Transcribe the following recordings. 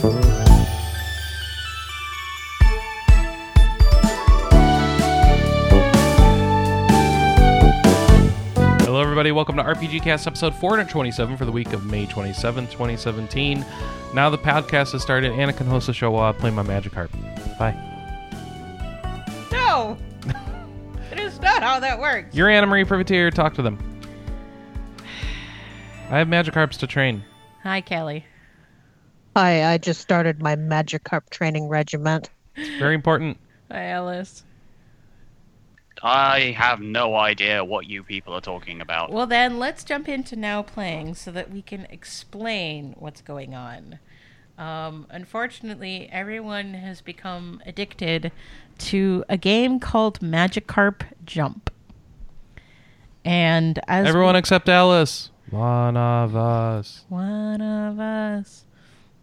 Hello, everybody. Welcome to RPG Cast episode 427 for the week of May 27th, 2017. Now the podcast has started. Anna can host the show while I play my Magikarp. Bye. No! it is not how that works. You're Anna Marie Privitere. Talk to them. I have Magikarps to train. Hi, Kelly. Hi, I just started my Magikarp training regiment. Very important. Hi, Alice. I have no idea what you people are talking about. Well, then let's jump into now playing so that we can explain what's going on. Um, unfortunately, everyone has become addicted to a game called Magikarp Jump. And as Everyone except Alice. One of us. one of us.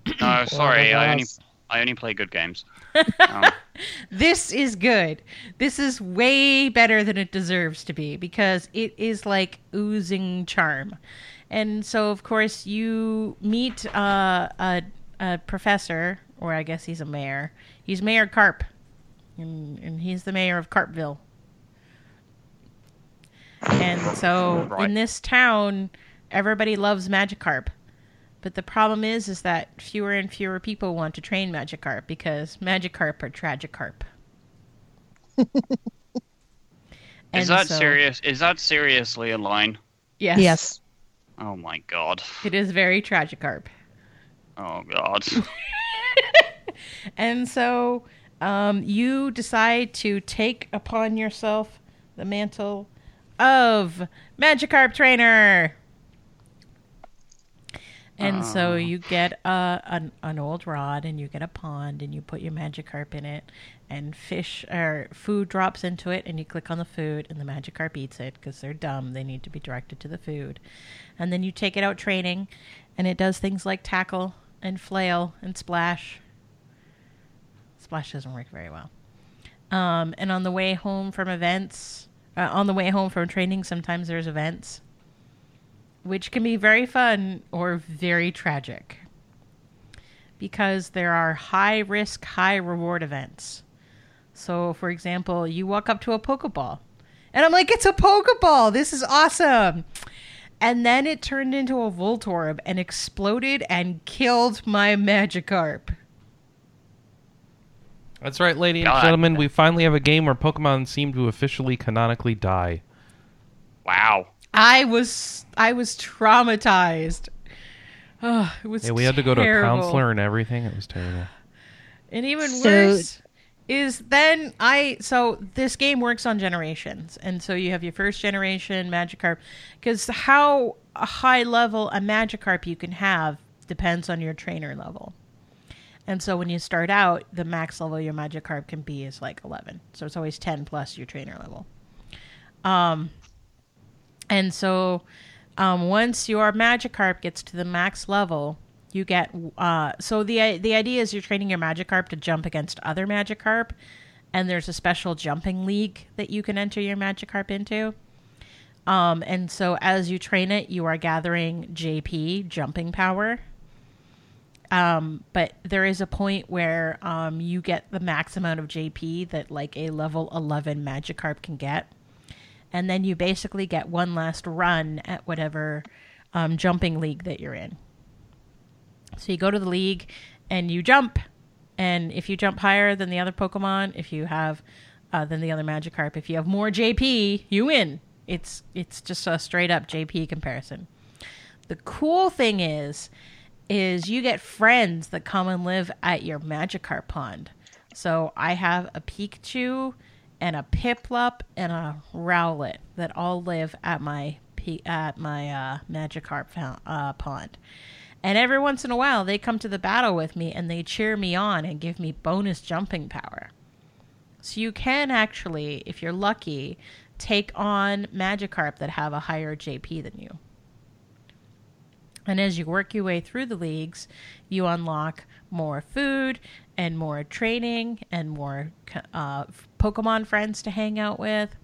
No, sorry, I only. I only play good games. Um, This is good. This is way better than it deserves to be because it is like oozing charm. And so, of course, you meet uh, a, a professor, or I guess he's a mayor. He's Mayor Carp, and, and he's the mayor of Carpville. And so, Right. in this town, everybody loves Magikarp. But the problem is, is that fewer and fewer people want to train Magikarp because Magikarp are Tragikarp. is that serious? Is that seriously a line? Yes. Yes. Oh my god. It is very Tragikarp. Oh god. And so um, you decide to take upon yourself the mantle of Magikarp Trainer. And so you get a, an, an old rod and you get a pond and you put your Magikarp in it and fish or food drops into it and you click on the food and the Magikarp eats it because they're dumb. They need to be directed to the food. And then you take it out training and it does things like tackle and flail and splash. Splash doesn't work very well. Um, and on the way home from events, uh, on the way home from training, sometimes there's events, which can be very fun or very tragic. Because there are high risk, high reward events. So, for example, you walk up to a Pokeball, and I'm like, it's a Pokeball! This is awesome! And then it turned into a Voltorb and exploded and killed my Magikarp. That's right, ladies and gentlemen. We finally have a game where Pokemon seem to officially canonically die. wow. I was I was traumatized. Oh, it was. Hey, we had to go to a terrible. counselor and everything. It was terrible. And even So- worse is then I so this game works on generations, and so you have your first generation Magikarp because how a high level a Magikarp you can have depends on your trainer level. And so when you start out, the max level your Magikarp can be is like 11. So it's always 10 plus your trainer level. Um, and so um, once your Magikarp gets to the max level, you get uh, so the the idea is you're training your Magikarp to jump against other Magikarp, and there's a special jumping league that you can enter your Magikarp into. Um, and so as you train it, you are gathering JP jumping power. Um, but there is a point where um, you get the max amount of JP that like a level 11 Magikarp can get. And then you basically get one last run at whatever um, jumping league that you're in. So you go to the league and you jump. And if you jump higher than the other Pokemon, if you have uh, than the other Magikarp, if you have more JP, you win. It's it's just a straight up JP comparison. The cool thing is, is you get friends that come and live at your Magikarp pond. So I have a Pikachu and a Piplup and a Rowlet that all live at my at my uh, Magikarp uh, pond. And every once in a while, they come to the battle with me and they cheer me on and give me bonus jumping power. So you can actually, if you're lucky, take on Magikarp that have a higher JP than you. And as you work your way through the leagues, you unlock more food and more training and more uh, Pokemon friends to hang out with.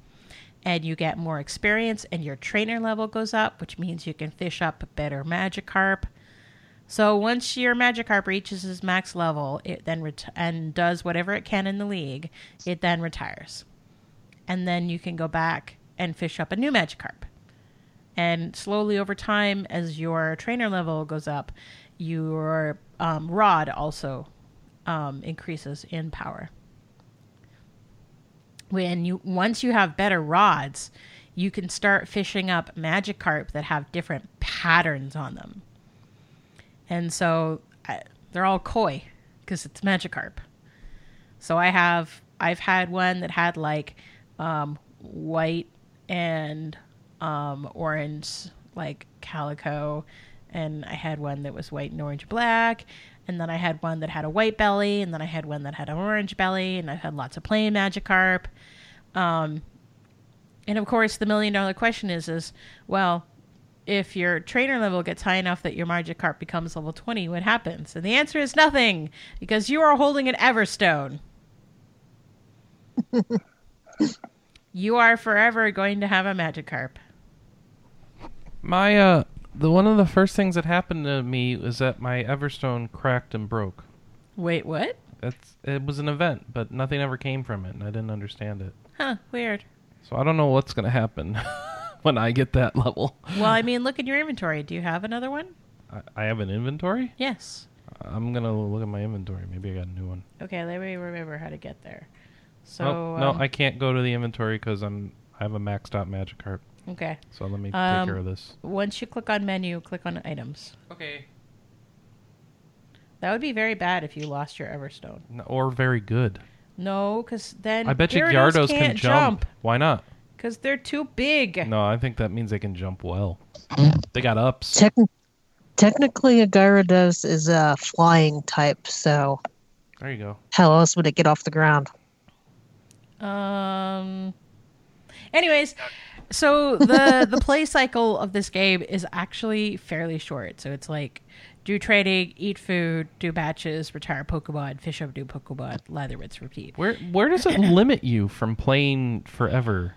And you get more experience, and your trainer level goes up, which means you can fish up better Magikarp. So once your Magikarp reaches its max level, it then ret- and does whatever it can in the league, it then retires, and then you can go back and fish up a new Magikarp. And slowly over time, as your trainer level goes up, your um, rod also um, increases in power. When you once you have better rods, you can start fishing up Magikarp that have different patterns on them. And so I, they're all koi because it's Magikarp. So I have I've had one that had like um, white and um, orange like calico and I had one that was white and orange black and then I had one that had a white belly and then I had one that had an orange belly and I had lots of plain Magikarp. Um, and of course the million dollar question is is well if your trainer level gets high enough that your Magikarp becomes level 20, what happens? And the answer is nothing, because you are holding an Everstone. you are forever going to have a Magikarp. My uh the one of the first things that happened to me was that my Everstone cracked and broke. Wait, what? It's it was an event, but nothing ever came from it, and I didn't understand it. Huh, weird. So I don't know what's gonna happen when I get that level. Well, I mean, look at your inventory. Do you have another one? I, I have an inventory. Yes. I'm gonna look at my inventory. Maybe I got a new one. Okay, let me remember how to get there. So oh, no, um, I can't go to the inventory because I'm I have a maxed out Magikarp. Okay. So let me take Um, care of this. Once you click on menu, click on items. Okay. That would be very bad if you lost your Everstone. Or very good. No, because then I bet you Gyarados Gyarados can't can jump. Why not? because they're too big. No, I think that means they can jump well. They got ups. Tec- technically, a Gyarados is a flying type, so There you go. how else would it get off the ground? Um. Anyways, so the the play cycle of this game is actually fairly short. So it's like do trading, eat food, do batches, retire Pokemon, fish up new Pokemon, lather, rinse, repeat. Where where does it limit you from playing forever?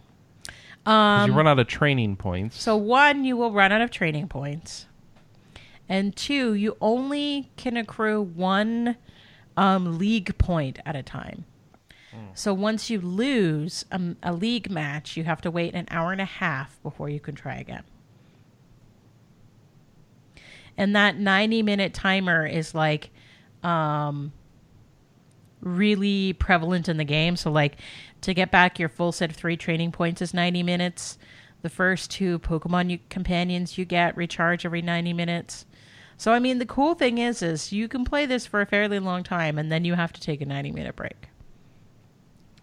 'Cause you run out of training points. Um, So one, you will run out of training points, and two, you only can accrue one um, league point at a time. So once you lose um, a league match, you have to wait an hour and a half before you can try again. And that 90 minute timer is like um, really prevalent in the game. So, like, to get back your full set of three training points is 90 minutes. The first two Pokemon you, companions you get recharge every 90 minutes. So, I mean, the cool thing is, is you can play this for a fairly long time, and then you have to take a 90 minute break.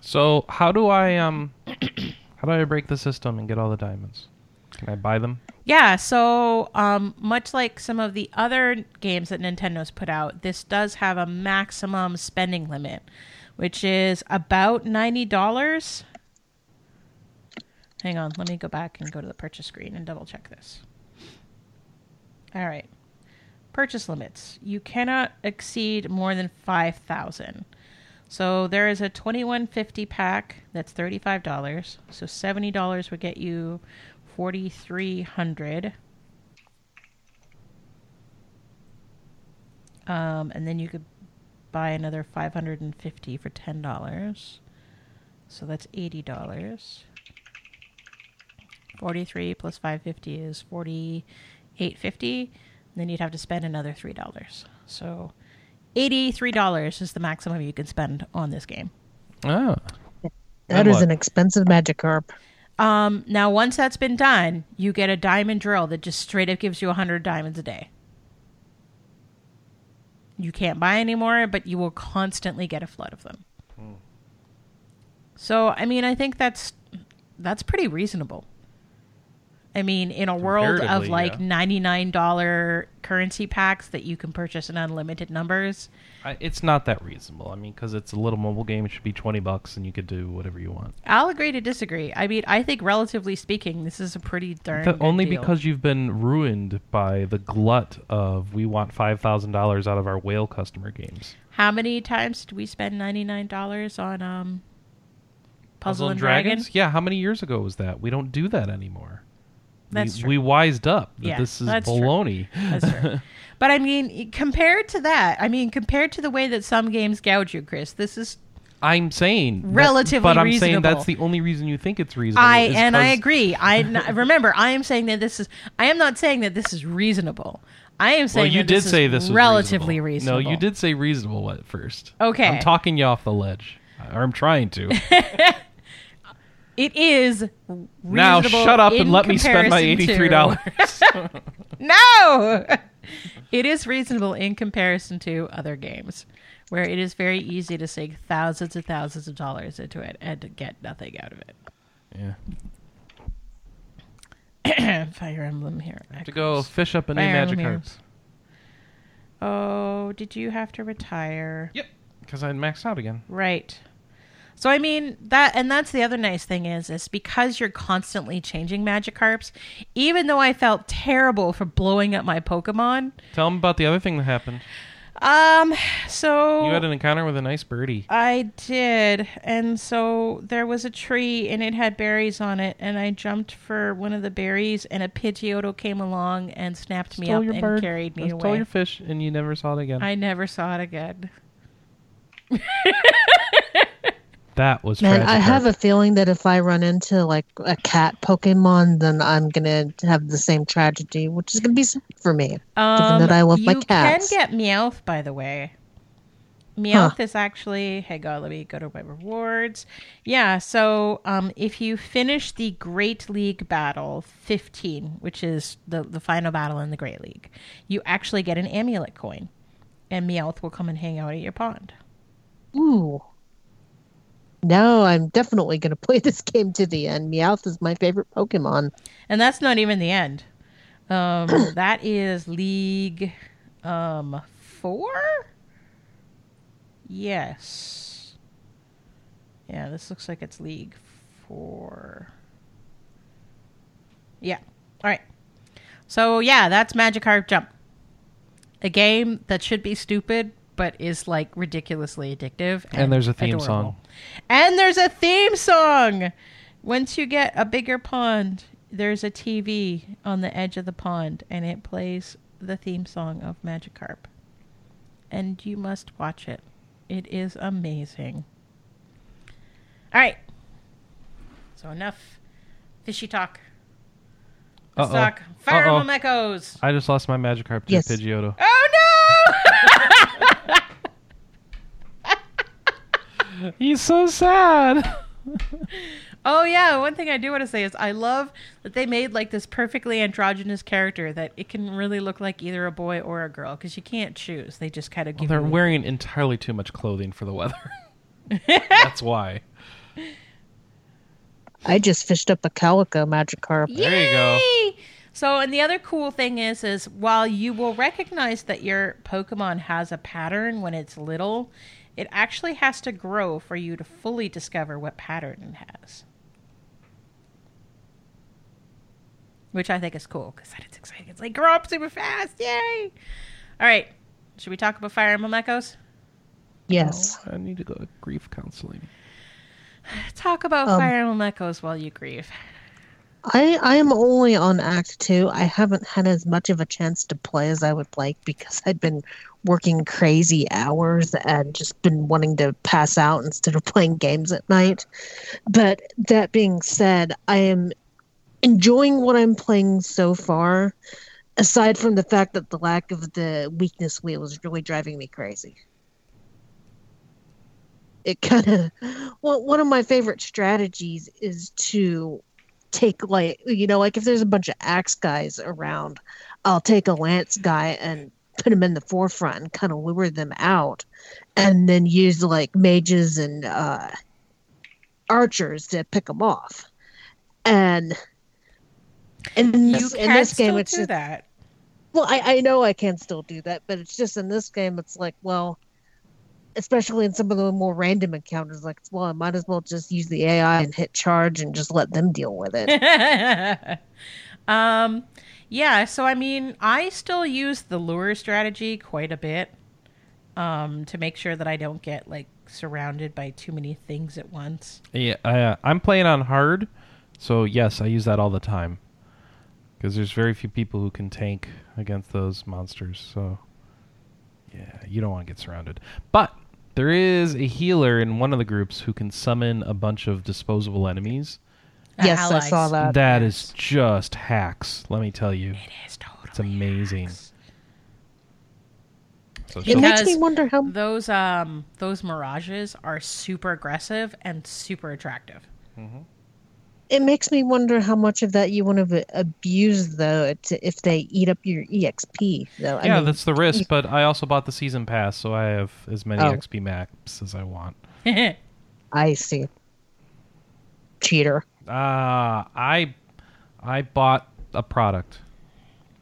So how do I um how do I break the system and get all the diamonds? Can I buy them? Yeah, so um, much like some of the other games that Nintendo's put out, this does have a maximum spending limit, which is about ninety dollars. Hang on, let me go back and go to the purchase screen and double check this. All right, purchase limits: you cannot exceed more than five thousand. So there is a twenty-one fifty pack that's thirty-five dollars. So seventy dollars would get you forty-three hundred. Um, and then you could buy another five hundred and fifty for ten dollars. So that's eighty dollars. Forty-three plus five fifty is forty-eight fifty. Then you'd have to spend another three dollars. So eighty-three dollars is the maximum you can spend on this game. Ah. That And is what? an expensive Magikarp. Um, now, once that's been done, you get a diamond drill that just straight up gives you 100 diamonds a day. You can't buy any more, but you will constantly get a flood of them. So, I mean, I think that's that's pretty reasonable. I mean, in a world of like yeah. $99 currency packs that you can purchase in unlimited numbers, I, it's not that reasonable. I mean, because it's a little mobile game, it should be twenty bucks, and you could do whatever you want. I'll agree to disagree. I mean, I think relatively speaking, this is a pretty darn But only deal. because you've been ruined by the glut of we want five thousand dollars out of our whale customer games. How many times did we spend ninety nine dollars on um Puzzle, and Dragon? Yeah, how many years ago was that? We don't do that anymore. That's we, true. we wised up that Yeah, this is that's true. baloney. That's true. but I mean, compared to that, I mean, compared to the way that some games gouge you, Chris, this is I'm saying Relatively but I'm saying that's the only reason you think it's reasonable. I and I agree. I n- remember I am saying that this is. I am not saying that this is reasonable. I am Well, saying you that did this say is this relatively reasonable. reasonable. No, you did say reasonable at first. Okay. I'm talking you off the ledge, or I'm trying to. It is now shut up and let me spend my eighty-three dollars. No, it is reasonable in comparison to other games, where it is very easy to sink thousands and thousands of dollars into it and to get nothing out of it. yeah, Fire Emblem here. to go fish up a new Fire magic Emblem carps. Oh, did you have to retire? Yep, because I maxed out again. Right. So I mean that, and that's the other nice thing is, is because you're constantly changing Magikarps. Even though I felt terrible for blowing up my Pokemon, Tell them about the other thing that happened. um, so You had an encounter with a nice birdie. I did, and so there was a tree and it had berries on it, and I jumped for one of the berries, and a Pidgeotto came along and snapped me up and carried me away. Stole your fish, and you never saw it again. I never saw it again. that was Man, tragic. I have a feeling that if I run into like a cat Pokemon, then I'm gonna have the same tragedy, which is gonna be sad for me. Um, that I love you my cats. can get Meowth, by the way. Meowth is actually. Hey, God, let me go to my rewards. Yeah, so um, if you finish the Great League Battle 15, which is the the final battle in the Great League, you actually get an amulet coin, and Meowth will come and hang out at your pond. Ooh. Now I'm definitely gonna play this game to the end. Meowth is my favorite Pokemon. And that's not even the end. Um, that is League um, four. Yes. Yeah, this looks like it's League four. Yeah. All right. So yeah, that's Magikarp Jump. A game that should be stupid, but is like ridiculously addictive. And there's a theme adorable. song. And there's a theme song. Once you get a bigger pond, there's a TV on the edge of the pond, and it plays the theme song of Magikarp. And you must watch it. It is amazing. All right. So enough fishy talk. Let's Uh-oh. talk Fire Uh-oh. Emblem Echoes. I just lost my Magikarp to Yes. Pidgeotto. Oh no! He's so sad. Oh yeah, one thing I do want to say is I love that they made like this perfectly androgynous character that it can really look like either a boy or a girl because you can't choose. They just kind of give They're you wearing entirely too much clothing for the weather. That's why. I just fished up a Calico Magikarp. There you go. So, and the other cool thing is, is while you will recognize that your Pokemon has a pattern when it's little, it actually has to grow for you to fully discover what pattern it has. Which I think is cool because it's exciting. It's like grow up super fast, yay! All right, should we talk about Fire Emblem Echoes? Yes. Oh, I need to go to grief counseling. Talk about Um, Fire Emblem Echoes while you grieve. I I am only on Act Two. I haven't had as much of a chance to play as I would like because I've been working crazy hours and just been wanting to pass out instead of playing games at night. But that being said, I am enjoying what I'm playing so far. Aside from the fact that the lack of the weakness wheel is really driving me crazy. It kind of well, one of my favorite strategies is to take like you know like if there's a bunch of axe guys around i'll take a lance guy and put him in the forefront and kind of lure them out and then use like mages and uh archers to pick them off and and in You can in this game it's do just, that. well I, I know i can still do that but it's just in this game it's like well especially in some of the more random encounters like well i might as well just use the ai and hit charge and just let them deal with it um, yeah. So I mean, I still use the lure strategy quite a bit um, to make sure that I don't get like surrounded by too many things at once. Yeah, I, uh, I'm playing on hard, so yes, I use that all the time. because there's very few people who can tank against those monsters. So, yeah, you don't want to get surrounded. But there is a healer in one of the groups who can summon a bunch of disposable enemies. Yes, Allies. I saw that. That is just hacks. Let me tell you, It is totally. it's amazing. hacks. So It she'll- makes me Because wonder how. Those um those mirages are super aggressive and super attractive. It makes me wonder how much of that you want to abuse though, to, if they eat up your exp. Though, I yeah, mean, that's the risk. But I also bought the season pass, so I have as many Oh. XP maps as I want. I see. Cheater. Ah, I, I bought a product.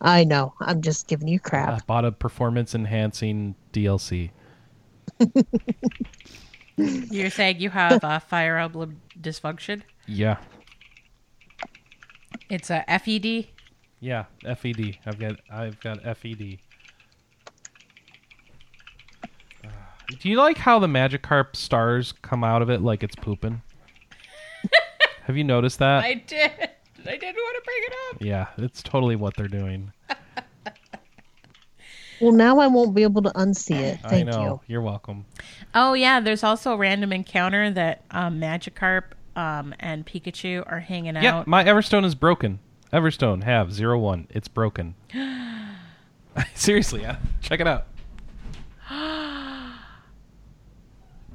I know. I'm just giving you crap I crap. bought a performance enhancing DLC. You're saying you have a Fire Emblem dysfunction? Yeah, It's a FED. yeah, FED. I've got I've got FED. Ah, Do you like how the Magikarp stars come out of it like it's pooping? Have you noticed that? I did. I didn't want to bring it up. Yeah, it's totally what they're doing. Well, now I won't be able to unsee it. Thank I know. you. You're welcome. Oh yeah, there's also a random encounter that um, Magikarp um, and Pikachu are hanging Yeah, out. my Everstone is broken. Everstone have zero one. It's broken. Seriously, yeah. Check it out.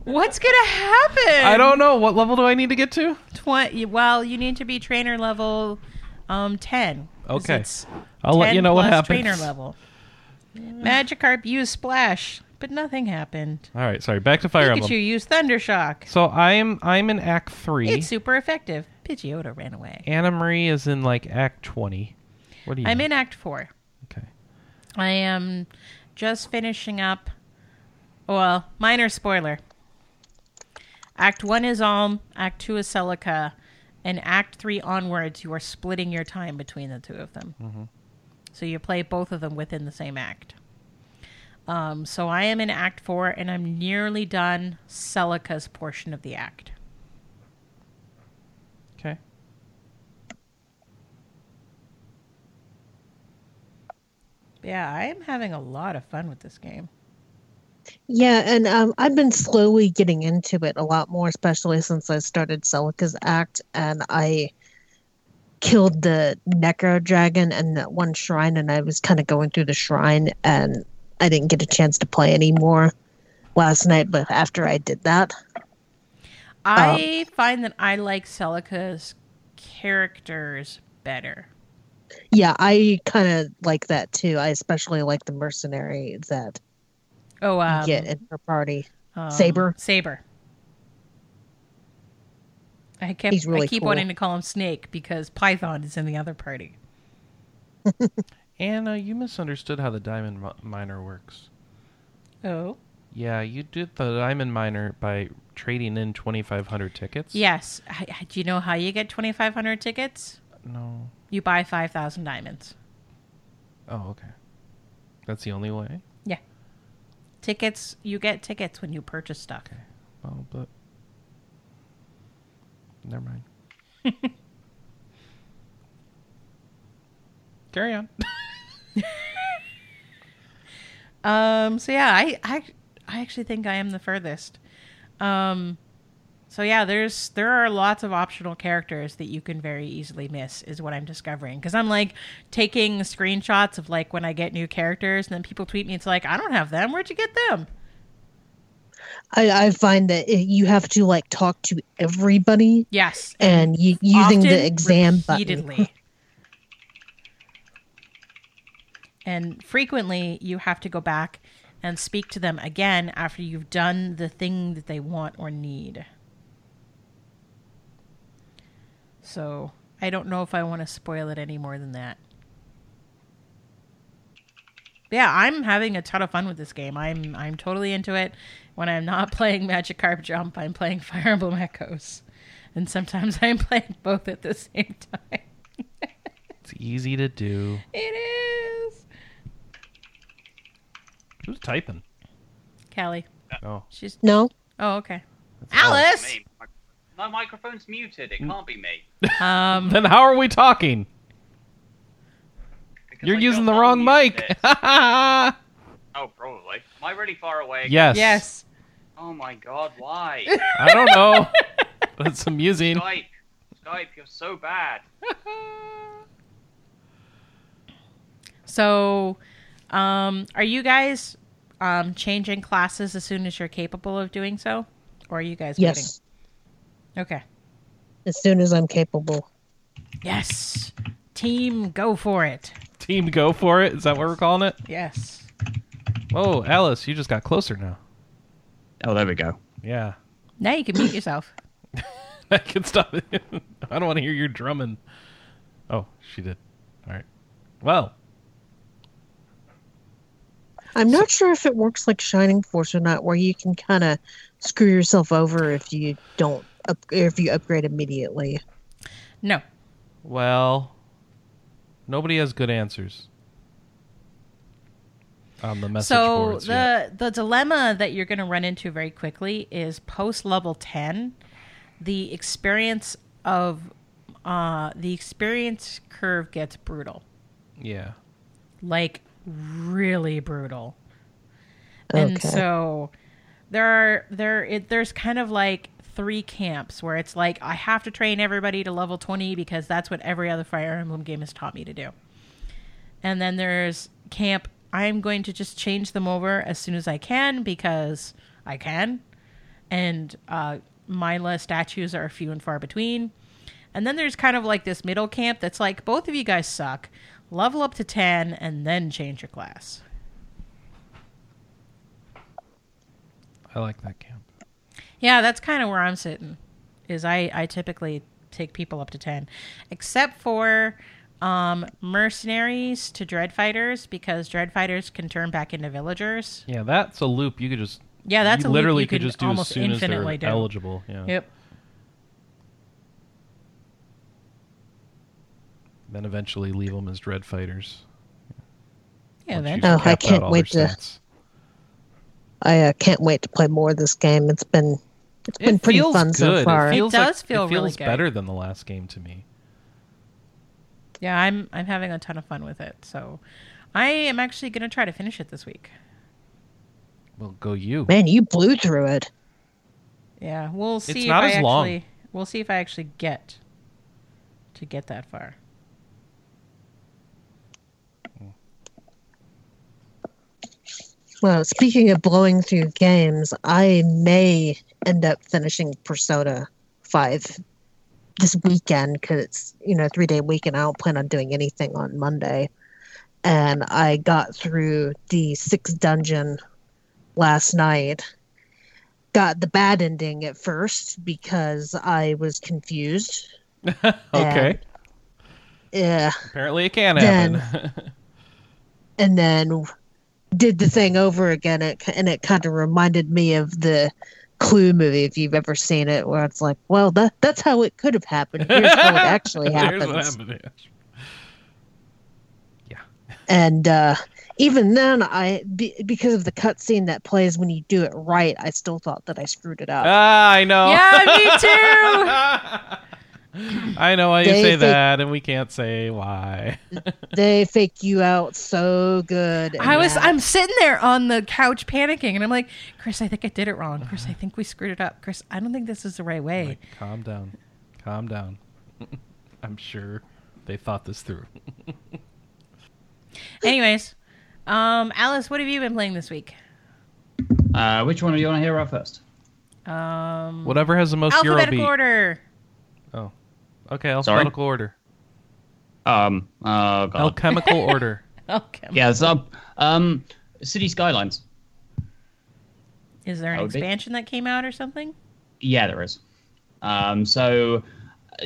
What's gonna happen? I don't know. What level do I need to get to? Twenty. Well, you need to be trainer level um, ten. Okay. I'll let you know what happens. Trainer level. Magikarp use Splash, but nothing happened. All right, sorry. Back to Fire Pikachu Emblem. used Thundershock. So I'm I'm in Act three. It's super effective. Pidgeotto ran away. Anna Marie is in like Act twenty. What do you? I'm in Act Four. Okay. I am just finishing up. Well, minor spoiler. Act one is Alm, Act two is Celica, and Act three onwards, you are splitting your time between the two of them. Mm-hmm. So you play both of them within the same act. Um, so I am in Act four, and I'm nearly done Celica's portion of the act. Okay. Yeah, I am having a lot of fun with this game. Yeah, and um, I've been slowly getting into it a lot more, especially since I started Celica's Act and I killed the Necro Dragon and that one shrine, and I was kind of going through the shrine, and I didn't get a chance to play anymore last night. But after I did that, I find that I like Celica's characters better. yeah, I kind of like that too. I especially like the mercenary that Oh, um, get in her party. um, Saber? Saber. I kept. Really I keep cool. wanting to call him Snake because Python is in the other party. Anna, you misunderstood how the diamond mi- miner works. Oh. Yeah, you did the diamond miner by trading in 2,500 tickets. Yes. I, I- do you know how you get twenty five hundred tickets? No. You buy five thousand diamonds. Oh, okay. That's the only way. Yeah. Tickets. You get tickets when you purchase stuff. Okay. Well, but never mind. Carry on. Um. So yeah, I I I actually think I am the furthest. Um. So yeah, there's there are lots of optional characters that you can very easily miss, is what I'm discovering. Because I'm like taking screenshots of like when I get new characters, and then people tweet me, it's like I don't have them. Where'd you get them? I, I find that it, you have to like talk to everybody, Yes, and you, using often the exam button. repeatedly. And frequently, you have to go back and speak to them again after you've done the thing that they want or need. So I don't know if I want to spoil it any more than that. Yeah, I'm having a ton of fun with this game. I'm I'm totally into it. When I'm not playing Magikarp Jump, I'm playing Fire Emblem Echoes, and sometimes I'm playing both at the same time. It's easy to do. it is. Who's typing? Callie, Oh, she's No, oh okay. That's- Alice. Me. My microphone's muted. It can't be me. Um, then how are we talking? You're using the wrong mic. oh, probably. Am I really far away? Yes. Yes. Oh my god, why? I don't know. That's amusing. Skype. Skype, you're so bad. so, um, are you guys um, changing classes as soon as you're capable of doing so? Or are you guys yes. waiting? Okay. As soon as I'm capable. Yes. Team, go for it. Team, go for it. Is that what we're calling it? Yes. Whoa, Alice, you just got closer now. Oh, there we go. Yeah. Now you can mute yourself. I can stop it. I don't want to hear your drumming. Oh, she did. All right. Well. I'm not sure if it works like Shining Force or not, where you can kind of screw yourself over if you don't up, if you upgrade immediately. No. Well, nobody has good answers on the message so boards the yet. the dilemma that you're going to run into very quickly is post level 10 the experience of uh the experience curve gets brutal Yeah. like really brutal Okay. and so there are there it, there's kind of like three camps where it's like I have to train everybody to level 20 because that's what every other Fire Emblem game has taught me to do. And then there's camp I'm going to just change them over as soon as I can because I can. And uh, Mila statues are few and far between. And then there's kind of like this middle camp that's like both of you guys suck. Level up to 10 and then change your class. I like that camp. Yeah, that's kind of where I'm sitting. Is I I typically take people up to 10 except for um, mercenaries to dread fighters because dread fighters can turn back into villagers. Yeah, that's a loop you could just Yeah, that's you a loop literally you could could just do as almost soon as they're infinitely do. eligible. Yeah. Yep. Then eventually leave them as dread fighters. Yeah, once then. Oh, I can't wait to- stats. I uh, can't wait to play more of this game. It's been it's been pretty feels fun good. so far. It feels does like, feel it feels really good. better than the last game to me. Yeah, I'm I'm having a ton of fun with it. So I am actually going to try to finish it this week. Well, go you. Man, you blew through it. Yeah, we'll see if not I as long. actually we'll see if I actually get to get that far. Well, speaking of blowing through games, I may end up finishing Persona 5 this weekend because it's, you know, three day weekend. I don't plan on doing anything on Monday. And I got through the sixth dungeon last night. Got the bad ending at first because I was confused. okay. Yeah. Apparently, it can Then- happen. and then did the thing over again it, and it kind of reminded me of the clue movie if you've ever seen it where it's like well that that's how it could have happened here's how it actually happens happened. Yeah. and uh even then i be, because of the cutscene that plays when you do it right i still thought that i screwed it up Ah, I know. Yeah, me too. I know why you They say think- that, and we can't say why. they fake you out so good I was that. I'm sitting there on the couch panicking and I'm like, "Chris, I think I did it wrong. Chris, I think we screwed it up. Chris, I don't think this is the right way." Like, calm down. Calm down. I'm sure they thought this through. Anyways, um Alice, what have you been playing this week? Uh, which one do you want to hear out first? Um Whatever has the most alphabetical Eurobeat. order. Oh. Okay, alphabetical order. Um, oh god. Alchemical order. Okay. Yeah, it's up. Um, City Skylines. Is there an That would be- expansion that came out or something? Yeah, there is. Um, so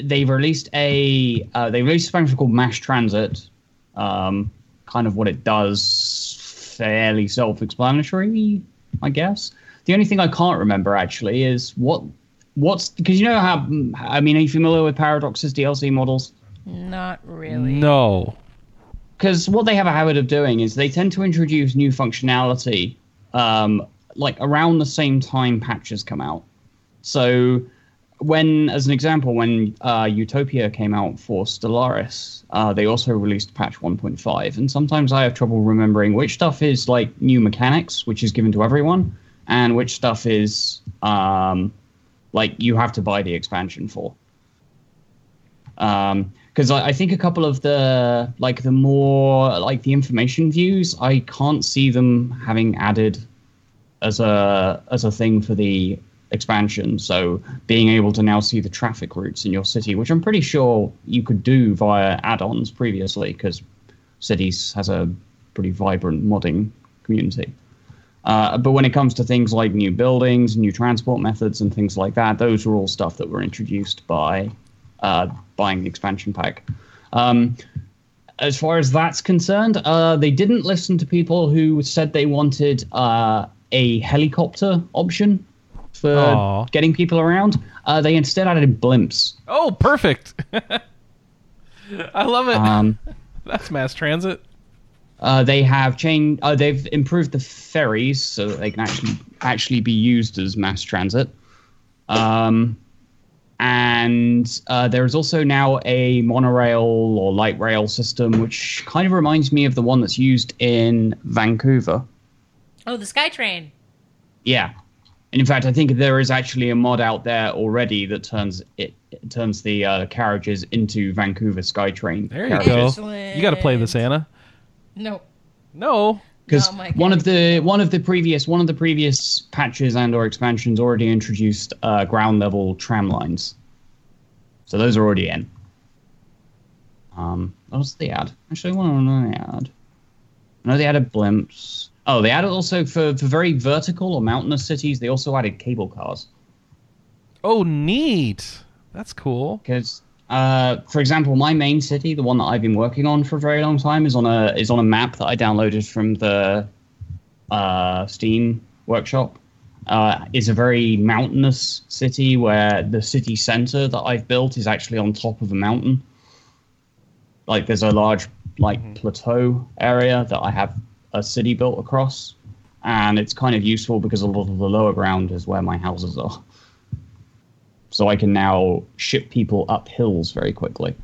they've released a uh, they released a function called Mass Transit. Um, kind of what it does, fairly self-explanatory, I guess. The only thing I can't remember actually is what what's because you know how I mean, are you familiar with Paradox's DLC models? Not really. no. because what they have a habit of doing is they tend to introduce new functionality um, like around the same time patches come out. So when, as an example, when uh, Utopia came out for Stellaris, uh, they also released patch 1.5. And sometimes I have trouble remembering which stuff is like new mechanics, which is given to everyone, and which stuff is um, like you have to buy the expansion for. Um, because I, I, think a couple of the like the more like the information views, I can't see them having added as a as a thing for the expansion. So being able to now see the traffic routes in your city, which I'm pretty sure you could do via add-ons previously, because Cities has a pretty vibrant modding community. Uh, but when it comes to things like new buildings, new transport methods, and things like that, those were all stuff that were introduced by uh, buying the expansion pack. Um, as far as that's concerned, uh, they didn't listen to people who said they wanted uh, a helicopter option for Aww. getting people around. Uh, they instead added blimps. Oh, perfect! I love it. Um, That's mass transit. Uh, they have changed. Uh, they've improved the ferries so that they can actually actually be used as mass transit. Um, and uh, there is also now a monorail or light rail system, which kind of reminds me of the one that's used in Vancouver. Oh, the SkyTrain. Yeah, and in fact, I think there is actually a mod out there already that turns it, it turns the uh, carriages into Vancouver SkyTrain. There you carriages. go. You got to play this, Anna. No. No. Because one of the one of the previous one of the previous patches and or expansions already introduced uh, ground level tram lines, so those are already in. Um, what was the ad? Actually, I want to know the ad. I know they added blimps. Oh, they added also for, for very vertical or mountainous cities. They also added cable cars. Oh, neat! That's cool. Because, uh, for example, my main city, the one that I've been working on for a very long time, is on a is on a map that I downloaded from the uh, Steam workshop. Uh, is a very mountainous city where the city center that I've built is actually on top of a mountain. Like there's a large like mm-hmm. plateau area that I have a city built across, and it's kind of useful because a lot of the lower ground is where my houses are. So I can now ship people up hills very quickly.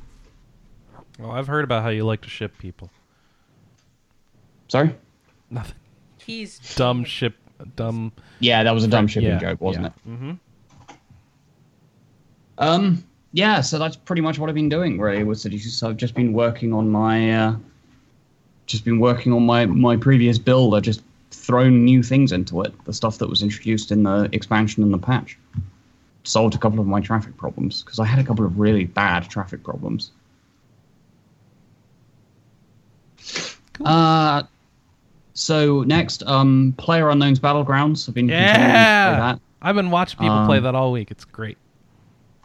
Well, I've heard about how you like to ship people. Sorry? Nothing. He's dumb ship dumb Yeah, that was a dumb shipping yeah, joke, wasn't yeah. it? Mm-hmm. Um yeah, so that's pretty much what I've been doing really with cities. So I've just been working on my uh, just been working on my my previous build. I just thrown new things into it, the stuff that was introduced in the expansion and the patch. Solved a couple of my traffic problems because I had a couple of really bad traffic problems. Cool. Uh, so next, um, Player Unknown's Battlegrounds. I've been yeah. I've been watching people um, play that all week. It's great.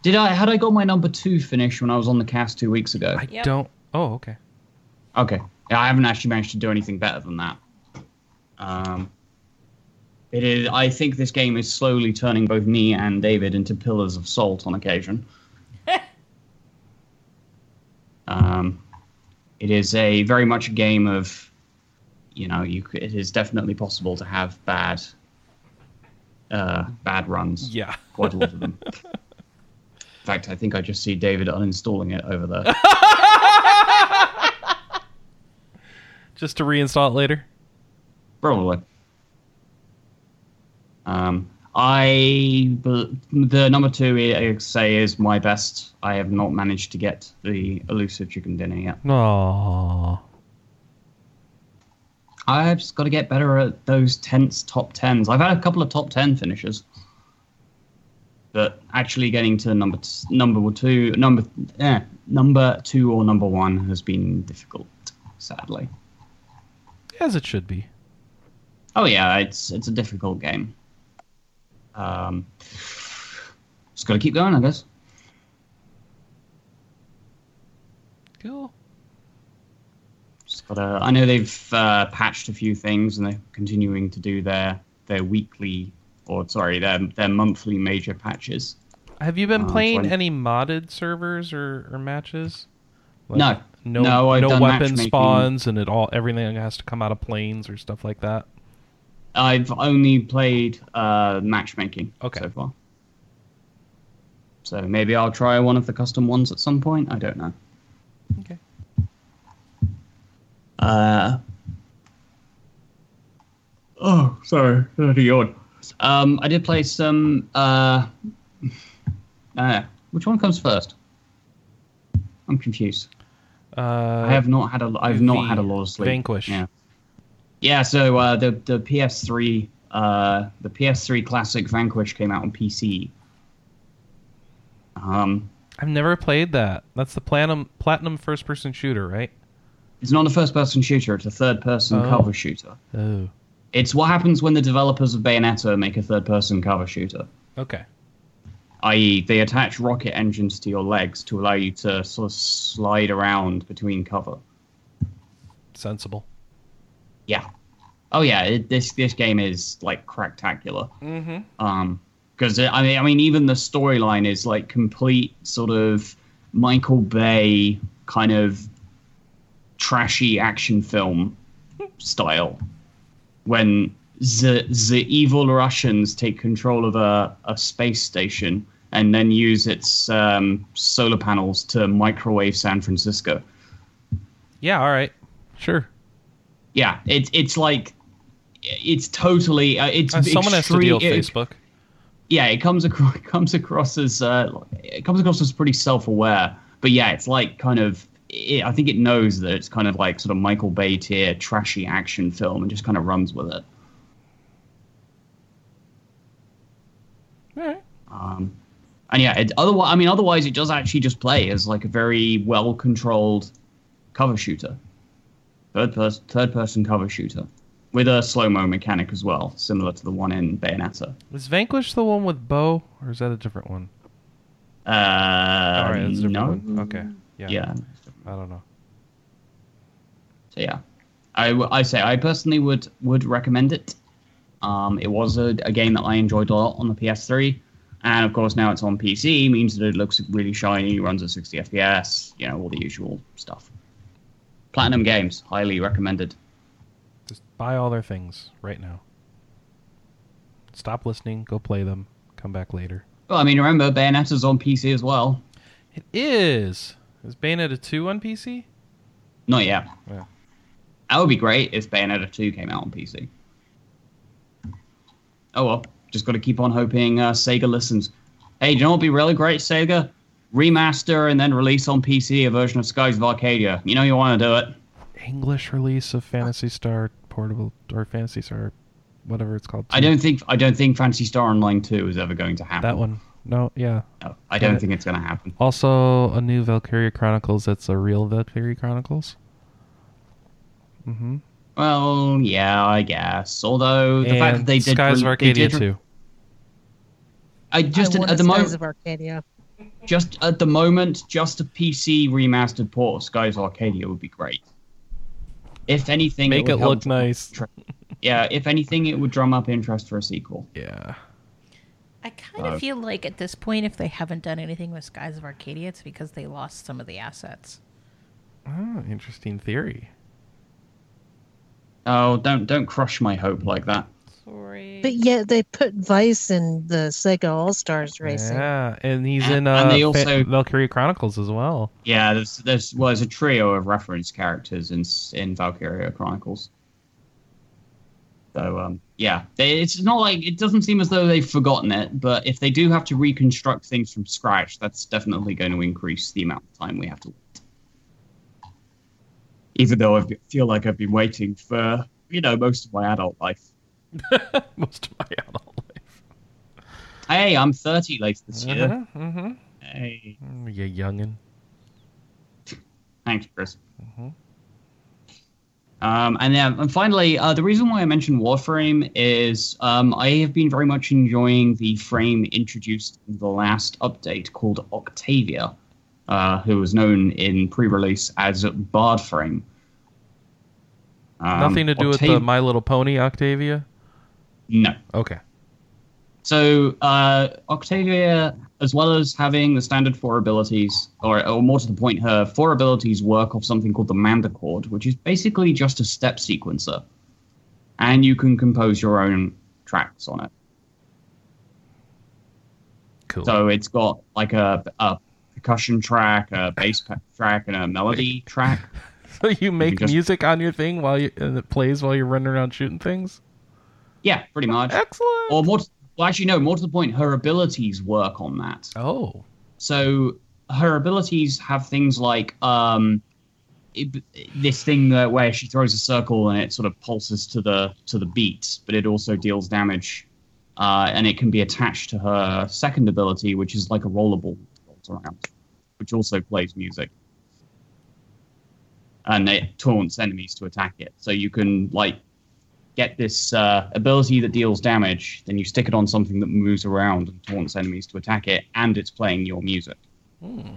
Did I had I got my number two finish when I was on the cast two weeks ago? I yep. don't. Oh, okay. Okay. Yeah, I haven't actually managed to do anything better than that. Um, it is. I think this game is slowly turning both me and David into pillars of salt on occasion. um, it is a very much a game of, you know, you. It is definitely possible to have bad, uh, bad runs. Yeah, quite a lot of them. In fact, I think I just see David uninstalling it over there. just to reinstall it later? Probably. Um, I the number two I say is my best. I have not managed to get the elusive chicken dinner yet. Aww. I've just got to get better at those tense top tens. I've had a couple of top ten finishes, but actually getting to number t- number two, number eh, number two or number one has been difficult, sadly as it should be. Oh yeah, it's it's a difficult game. Um, just gotta keep going, I guess. Cool. Just gotta. I know they've uh, patched a few things, and they're continuing to do their their weekly, or sorry, their their monthly major patches. Have you been uh, playing any modded servers or, or matches? Like, no, no, no, I've no weapon spawns, and it all everything has to come out of planes or stuff like that. I've only played uh, matchmaking okay. so far. So maybe I'll try one of the custom ones at some point. I don't know. Okay. Uh. Oh, sorry, I yawn. Um, I did play some. Uh, uh, which one comes first? I'm confused. Uh, I have not had a. I've not had a lot of sleep. Vanquish. Yeah. Yeah. So uh, the the PS3 uh, the PS3 classic Vanquish came out on PC. Um, I've never played that. That's the platinum platinum first person shooter, right? It's not a first person shooter. It's a third person Oh. cover shooter. Oh. It's what happens when the developers of Bayonetta make a third person cover shooter. Okay. i.e., they attach rocket engines to your legs to allow you to sort of slide around between cover. Sensible. Yeah. Oh yeah, it, this this game is like cracktacular. Mm-hmm. Um, because I mean, I mean, even the storyline is like complete sort of Michael Bay kind of trashy action film style. When the the evil Russians take control of a, a space station and then use its um, solar panels to microwave San Francisco. Yeah. All right. Sure. Yeah, it's it's like it's totally uh, it's Uh, someone has to extreme- deal with it- Facebook. yeah, it comes across it comes across as uh, it comes across as pretty self-aware. But yeah, it's like kind of it, I think it knows that it's kind of like sort of Michael Bay tier trashy action film and just kind of runs with it. All right. Um, and yeah, it, otherwise, I mean, otherwise, it does actually just play as like a very well-controlled cover shooter, third person third person cover shooter with a slow mo mechanic as well, similar to the one in Bayonetta. Is Vanquish the one with bow, or is that a different one? Uh, All right, it's a different no, one. Okay. Yeah. yeah. I don't know. So yeah, I, I say I personally would would recommend it. Um, it was a, a game that I enjoyed a lot on the PS3, and of course now it's on PC, means that it looks really shiny, runs at 60 FPS, you know all the usual stuff. Platinum Games, highly recommended. Just buy all their things right now. Stop listening. Go play them. Come back later. Well, I mean, remember Bayonetta's on PC as well. It is. Is Bayonetta 2 on PC? Not yet. Yeah. That would be great if Bayonetta 2 came out on PC. Oh well, just got to keep on hoping uh, Sega listens. Hey, do you know what would be really great, Sega? Remaster and then release on PC a version of Skies of Arcadia. You know you want to do it. English release of Phantasy Star Portable or Phantasy Star, whatever it's called. I don't think I don't think Phantasy Star Online 2 is ever going to happen. That one. No. Yeah. No, I don't Yeah. think it's going to happen. Also, a new Valkyria Chronicles. That's a real Valkyria Chronicles. Mm-hmm. Well, yeah, I guess. Although the and fact that they did Skies of Arcadia did- too. I just I want at the a moment Skies of Arcadia. Just at the moment, just a PC remastered port of Skies of Arcadia would be great. If anything, Make would it look nice. Tr- Yeah, if anything, it would drum up interest for a sequel. Yeah. I kind of Uh, feel like at this point, if they haven't done anything with Skies of Arcadia, it's because they lost some of the assets. Oh, interesting theory. Oh, don't don't crush my hope like that. Sorry. But yet they put Vyse in the Sega All Stars racing. Yeah, and he's And- in uh, and they Fa- also- Valkyria Chronicles as well. Yeah, there's there's well, there's a trio of reference characters in in Valkyria Chronicles. So um, yeah, they, it's not like it doesn't seem as though they've forgotten it. But if they do have to reconstruct things from scratch, that's definitely going to increase the amount of time we have to wait. Even though I feel like I've been waiting for you know most of my adult life. Most of my adult life. Hey, I'm 30 later this year. Uh-huh, uh-huh. Hey, Mm, You youngin. thanks, Chris. Mhm. Um, and then, and finally, uh, the reason why I mentioned Warframe is um, I have been very much enjoying the frame introduced in the last update called Octavia, uh, who was known in pre-release as Bard Frame. Um, Nothing to do with the My Little Pony Octavia. No. Okay. So uh, Octavia, as well as having the standard four abilities, or, or more to the point, her four abilities work off something called the Mandachord, which is basically just a step sequencer, and you can compose your own tracks on it. cool. So it's got like a, a percussion track, a bass track, and a melody track. So you make You just- music on your thing while you and it plays while you're running around shooting things. Yeah, pretty much. Excellent. Or more. To, well, actually, no. More to the point, her abilities work on that. oh, So her abilities have things like um, it, this thing that where she throws a circle and it sort of pulses to the to the beat, but it also deals damage, uh, and it can be attached to her second ability, which is like a rollerball that rolls around, which also plays music, and it taunts enemies to attack it. So you can like get this uh, ability that deals damage, then you stick it on something that moves around and taunts enemies to attack it, and it's playing your music. Hmm.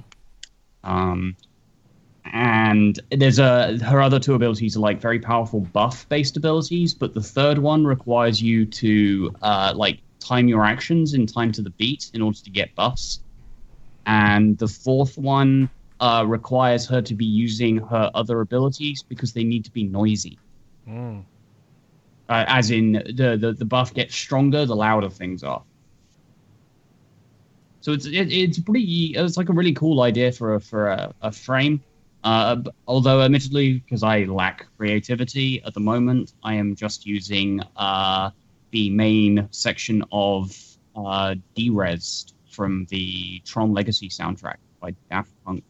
Um, and there's a her other two abilities are like very powerful buff based abilities, but the third one requires you to uh, like time your actions in time to the beat in order to get buffs, and the fourth one uh, requires her to be using her other abilities because they need to be noisy. Hmm. Uh, as in the, the the buff gets stronger the louder things are. So it's it, it's pretty it's like a really cool idea for a for a, a frame. Uh, although admittedly, because I lack creativity at the moment, I am just using uh, the main section of uh, Derez from the Tron Legacy soundtrack by Daft Punk.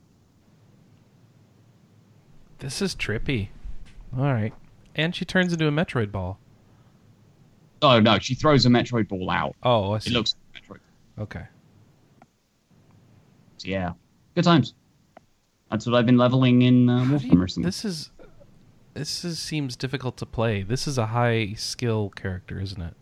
this is trippy. All right, and she turns into a Metroid ball. Oh no, she throws a Metroid ball out. Oh, I see. It looks like Metroid. okay. So, yeah, good times. That's what I've been leveling in uh, Warframe recently. this is this is, seems difficult to play. This is a high skill character, isn't it?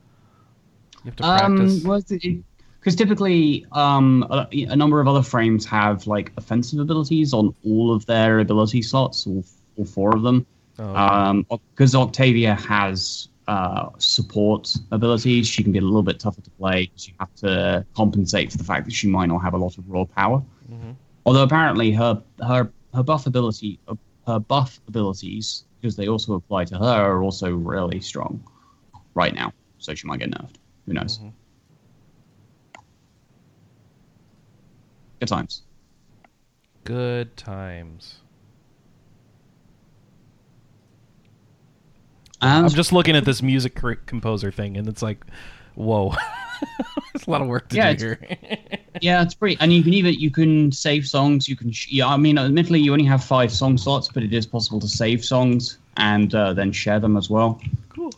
You have to practice. Um, because typically, um, a, a number of other frames have like offensive abilities on all of their ability slots, all, all four of them. Oh, okay. Um, because Octavia has uh, support abilities, she can be a little bit tougher to play because You have to compensate for the fact that she might not have a lot of raw power. Mhm. Although apparently her her her buff ability her buff abilities, because they also apply to her, are also really strong right now. So she might get nerfed. Who knows? Mhm. Good times. Good times. I'm just looking at this music cr- composer thing, and it's like, whoa, it's a lot of work to Yeah, do here. yeah, it's pretty. And you can even you can save songs. You can. Sh- yeah, I mean, admittedly, you only have five song slots, but it is possible to save songs and uh, then share them as well. cool.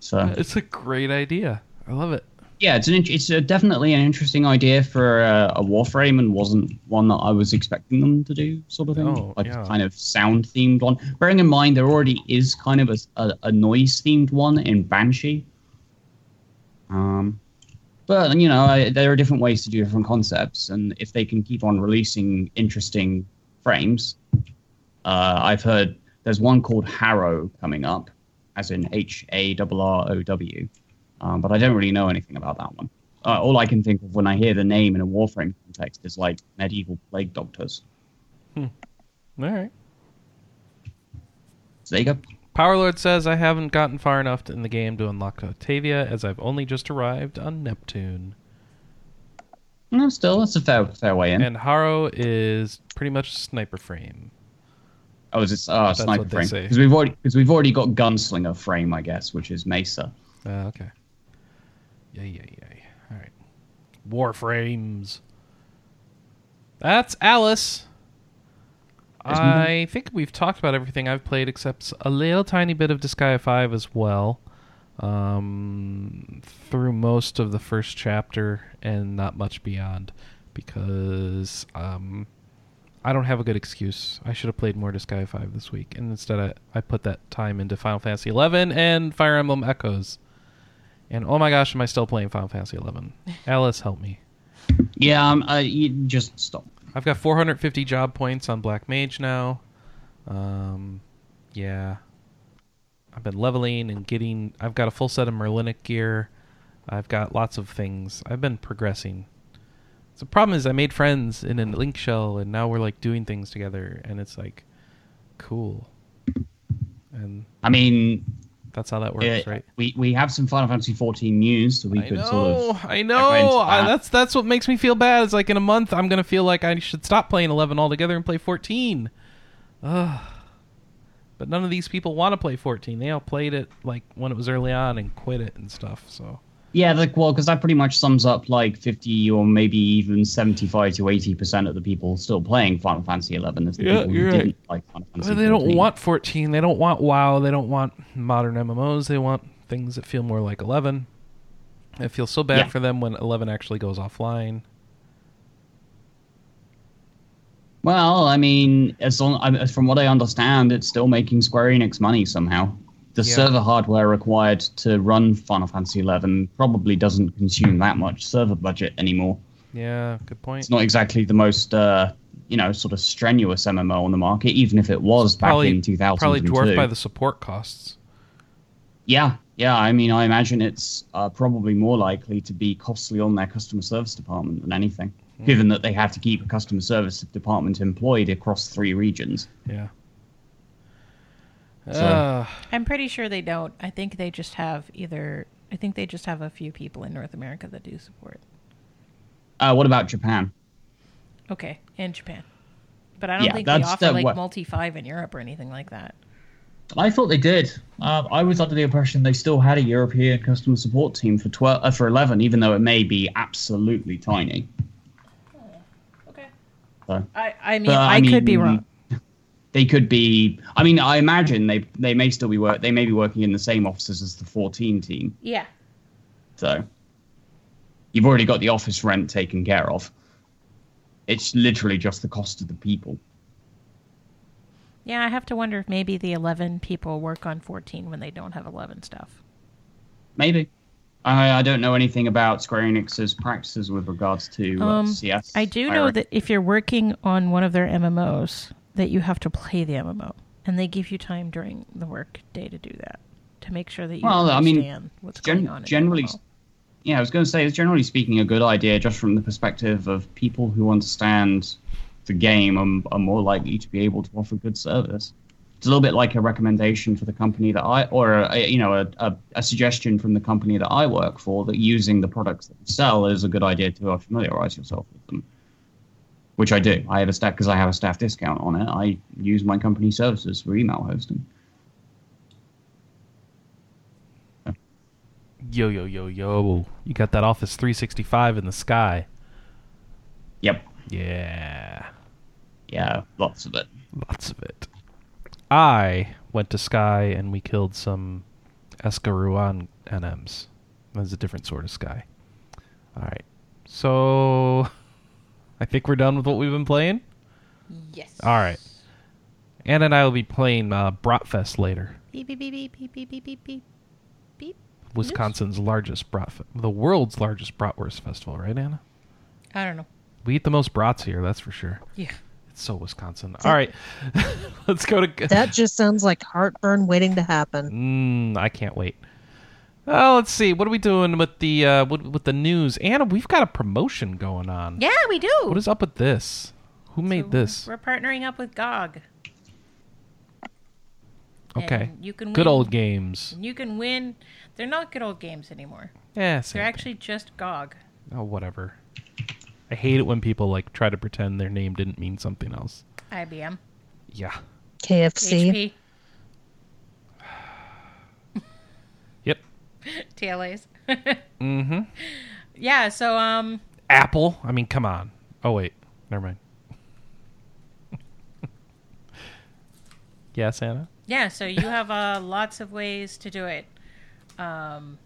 So It's a great idea. I love it. Yeah, it's an it's a, definitely an interesting idea for a, a Warframe, and wasn't one that I was expecting them to do, sort of thing. Oh, like yeah. a kind of sound themed one. Bearing in mind there already is kind of a, a, a noise themed one in Banshee. Um, but you know, I, there are different ways to do different concepts, and if they can keep on releasing interesting frames, uh, I've heard there's one called Harrow coming up, as in H A R R O W, um, but I don't really know anything about that one. Uh, all I can think of when I hear the name in a Warframe context is like medieval plague doctors. All right. So there you go. Power says I haven't gotten far enough in the game to unlock Octavia, as I've only just arrived on Neptune. No, still, that's a fair fair way in. And Harrow is pretty much sniper frame. oh, is it uh, sniper frame? Because we've already because we've already got gunslinger frame, I guess, which is Mesa. Uh, okay. Yay, yay, yay. All right. Warframes. That's Alice. I think we've talked about everything I've played except a little tiny bit of Disgaea 5 as well. Um, through most of the first chapter and not much beyond because um, I don't have a good excuse. I should have played more Disgaea 5 this week, and instead I, I put that time into Final Fantasy 11 and Fire Emblem Echoes. And oh my gosh, am I still playing Final Fantasy 11? Alice, help me. Yeah, um, uh, you just stop. I've got 450 job points on Black Mage now. Um, yeah. I've been leveling and getting. I've got a full set of Merlinic gear. I've got lots of things. I've been progressing. So the problem is, I made friends in a link shell, and now we're like doing things together, and it's like cool. And I mean, That's how that works, right? We we have some Final Fantasy 14 news, so we I could know, sort of. I know. that. I, that's that's what makes me feel bad. It's like in a month, I'm gonna feel like I should stop playing 11 altogether and play 14. Ugh. But none of these people want to play 14. They all played it like when it was early on and quit it and stuff. So Yeah, like well, because that pretty much sums up like 50 or maybe even 75 to 80 percent of the people still playing Final Fantasy 11 is the Yeah, people who right. didn't like Final Fantasy. Well, they don't want 14. They don't want WoW. They don't want modern MMOs. They want things that feel more like 11. It feels so bad Yeah. for them when 11 actually goes offline. Well, I mean, as long from what I understand, it's still making Square Enix money somehow. The Yeah. server hardware required to run Final Fantasy 11 probably doesn't consume that much server budget anymore. Yeah, good point. It's not exactly the most, uh, you know, sort of strenuous MMO on the market, even if it was back probably in 2002. probably dwarfed by the support costs. Yeah, yeah. I mean, I imagine it's uh, probably more likely to be costly on their customer service department than anything, Hmm. given that they have to keep a customer service department employed across three regions. Yeah. So- Uh, I'm pretty sure they don't. I think they just have either. I think they just have a few people in North America that do support. Uh, what about Japan? Okay, in Japan, but I don't Yeah, think they offer the- like what- multi five in Europe or anything like that. I thought they did. Uh, I was under the impression they still had a European customer support team for twelve uh, for eleven, even though it may be absolutely tiny. Okay. So, I I mean but, I, could be wrong. They could be. I mean, I imagine they they may still be work. They may be working in the same offices as the fourteen team. Yeah. So you've already got the office rent taken care of. It's literally just the cost of the people. Yeah, I have to wonder if maybe the 11 people work on 14 when they don't have 11 stuff. Maybe. I, I don't know anything about Square Enix's practices with regards to uh, Um, CS. I do know hiring. that if you're working on one of their MMOs, that you have to play the MMO, and they give you time during the work day to do that to make sure that you Well, I mean, understand what's gen- going on. generally, yeah, I was going to say, it's generally speaking a good idea just from the perspective of people who understand the game are, are more likely to be able to offer good service. It's a little bit like a recommendation for the company that I, or a, you know, a, a, a suggestion from the company that I work for that using the products that we sell is a good idea to familiarize yourself with them. Which I do. I have a staff because I have a staff discount on it. I use my company services for email hosting. yo yo yo yo! You got that Office 365 in the sky. Yep. Yeah, Yeah, lots of it. lots of it. I went to Sky and we killed some Escha Ru'Aun NMs. That's a different sort of Sky. All right, so I think we're done with what we've been playing. Yes. All right. Anna and I will be playing uh, Bratfest later. Beep beep beep beep beep beep beep beep. beep. Wisconsin's Oops. largest brat, the world's largest bratwurst festival, right, Anna? I don't know. We eat the most brats here, that's for sure. Yeah. It's so Wisconsin. All right, let's go to. That just sounds like heartburn waiting to happen. Mm, I can't wait. Oh, let's see. What are we doing with the uh, with, with the news? Anna, we've got a promotion going on. Yeah, we do. What is up with this? Who made So this? We're partnering up with GOG. Okay. and you can Good win- old games. You can win. They're not good old games anymore. Yeah, same They're thing. actually just GOG. Oh, whatever. I hate it when people like try to pretend their name didn't mean something else. IBM. Yeah. KFC. HP. Yep. TLAs. Mm-hmm. yeah, so um Apple. I mean, come on. Oh wait, never mind. yes, Anna. yeah, so you have uh lots of ways to do it. Um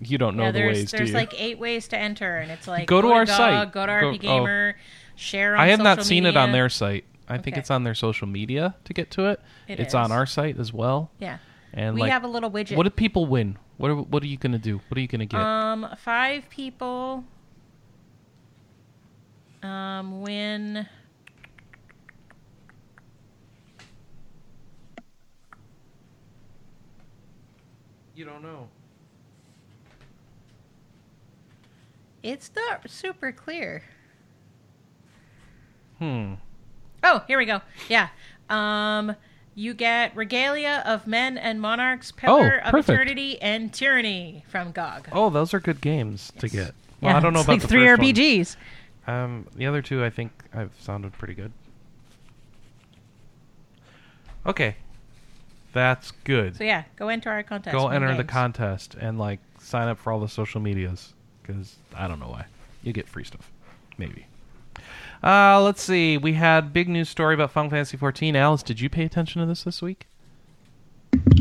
You don't know yeah, the there's ways, do there's like eight ways to enter and it's like Go to our site. go to RP oh. Share on I have not seen it on their site. I think it's on their social media to get to it. It it's on our site as well. Yeah. And we like, have a little widget. what do people win? What are, what are you gonna do? What are you gonna get? Um, five people um, win. you don't know. It's not super clear. Hmm. Oh, here we go. Yeah. Um, You get Regalia of Men and Monarchs, Pillar Oh, of perfect. Eternity, and Tyranny from GOG. Oh, those are good games to get. Well, yeah, I don't know it's about like the three first RPGs. One. Um, the other two, I think, I've sounded pretty good. Okay, that's good. So yeah, go enter our contest. Go win enter the contest and like sign up for all the social medias because I don't know why you get free stuff, maybe. Uh, let's see. We had big news story about Final Fantasy 14. Alice, did you pay attention to this this week?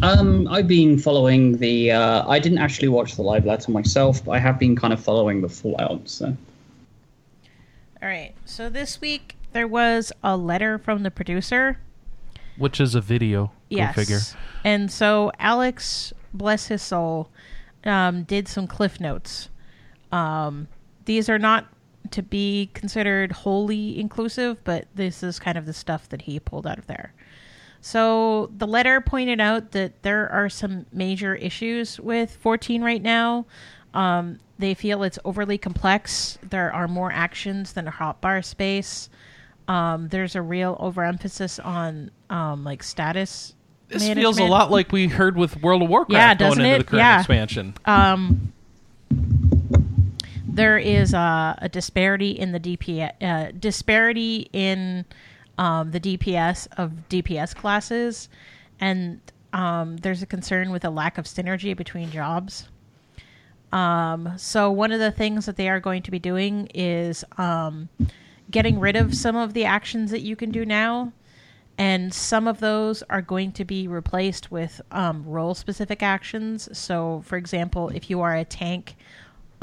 Um, I've been following the. Uh, I didn't actually watch the live letter myself, but I have been kind of following the fallout. So All right. So this week there was a letter from the producer. Which is a video. Yes. figure. And so Alex, bless his soul, um, did some cliff notes. Um, these are not to be considered wholly inclusive, but this is kind of the stuff that he pulled out of there. So the letter pointed out that there are some major issues with 14 right now. Um, they feel it's overly complex. There are more actions than a hotbar space. Um, there's a real overemphasis on um, like status. This feels a lot like we heard with World of Warcraft Yeah, going into it? the current Yeah. expansion. Um, there is a, a disparity in the DPS uh, disparity in um, the DPS of DPS classes, and um, there's a concern with a lack of synergy between jobs. Um, so one of the things that they are going to be doing is um, getting rid of some of the actions that you can do now and some of those are going to be replaced with um, role specific actions. So, for example, if you are a tank,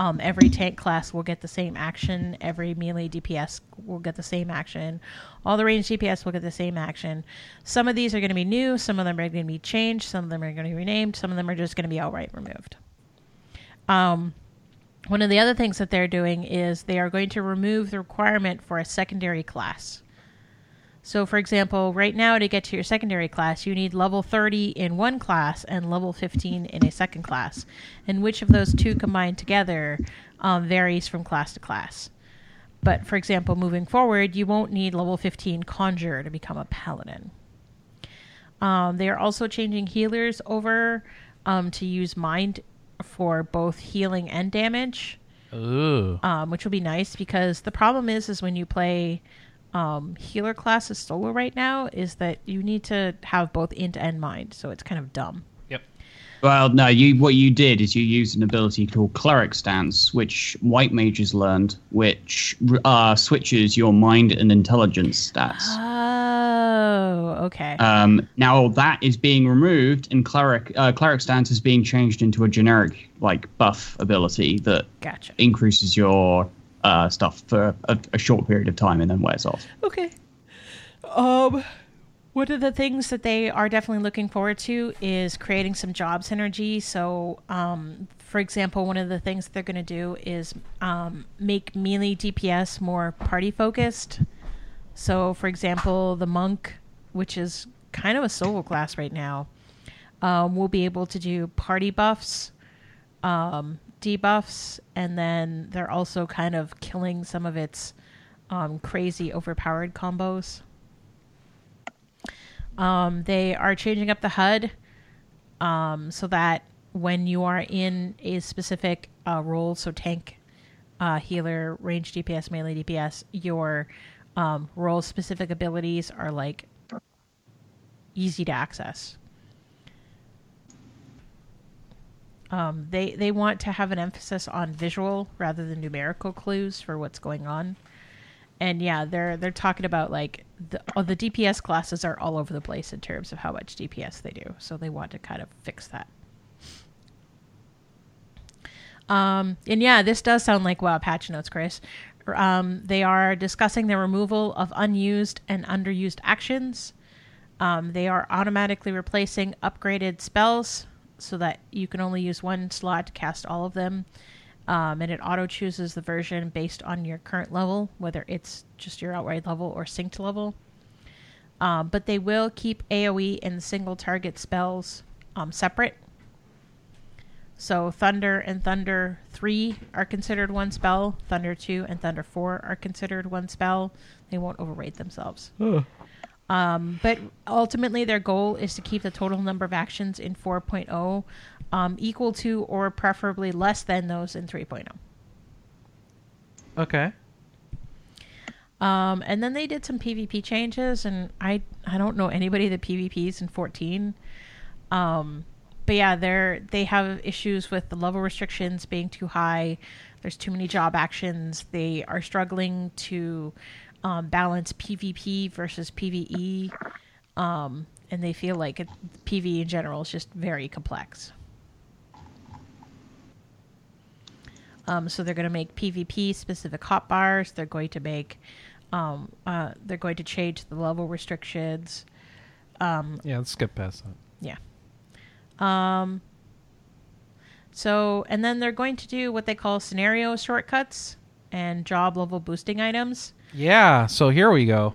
um, every tank class will get the same action. Every melee DPS will get the same action. All the range DPS will get the same action. Some of these are going to be new. Some of them are going to be changed. Some of them are going to be renamed. Some of them are just going to be outright removed. Um, one of the other things that they're doing is they are going to remove the requirement for a secondary class. So, for example, right now to get to your secondary class, you need level 30 in one class and level 15 in a second class. And which of those two combined together um, varies from class to class. But, for example, moving forward, you won't need level 15 Conjure to become a Paladin. Um, they are also changing healers over um, to use Mind for both healing and damage Ooh. um, which will be nice because the problem is is when you play um, healer classes solo right now is that you need to have both int and mind, so it's kind of dumb. Yep. Well, no, you what you did is you used an ability called Cleric Stance, which white mages learned, which uh, switches your mind and intelligence stats. Oh, okay. Um, now that is being removed, and Cleric uh, Cleric Stance is being changed into a generic like buff ability that gotcha. increases your uh, stuff for a, a short period of time and then wears off. Okay. Um, one of the things that they are definitely looking forward to is creating some job synergy. So, um, for example, one of the things they're going to do is um, make melee DPS more party focused. So, for example, the monk, which is kind of a solo class right now, um, will be able to do party buffs, um, debuffs, and then they're also kind of killing some of its um, crazy overpowered combos. Um, they are changing up the HUD um, so that when you are in a specific uh, role, so tank, uh, healer, range DPS, melee DPS, your um, role specific abilities are like easy to access. Um, they they want to have an emphasis on visual rather than numerical clues for what's going on. And yeah, they're they're talking about like the oh, the DPS classes are all over the place in terms of how much DPS they do. So they want to kind of fix that. Um, and yeah, this does sound like wow patch notes, Chris. Um, they are discussing the removal of unused and underused actions. Um, they are automatically replacing upgraded spells so that you can only use one slot to cast all of them. Um, and it auto chooses the version based on your current level, whether it's just your outright level or synced level. Um, but they will keep AoE and single target spells um, separate. So Thunder and Thunder 3 are considered one spell, Thunder 2 and Thunder 4 are considered one spell. They won't overrate themselves. Um, but ultimately, their goal is to keep the total number of actions in 4.0 um, equal to or preferably less than those in 3.0. Okay. Um, and then they did some PvP changes, and I I don't know anybody that PvPs in 14. Um, but yeah, they're they have issues with the level restrictions being too high. There's too many job actions. They are struggling to um, balance PvP versus PvE, um, and they feel like it, PvE in general is just very complex. Um, so they're going to make PvP specific hotbars. They're going to make um, uh, they're going to change the level restrictions. Um, yeah, let's skip past that. Yeah. Um. So, and then they're going to do what they call scenario shortcuts and job level boosting items. Yeah. So here we go.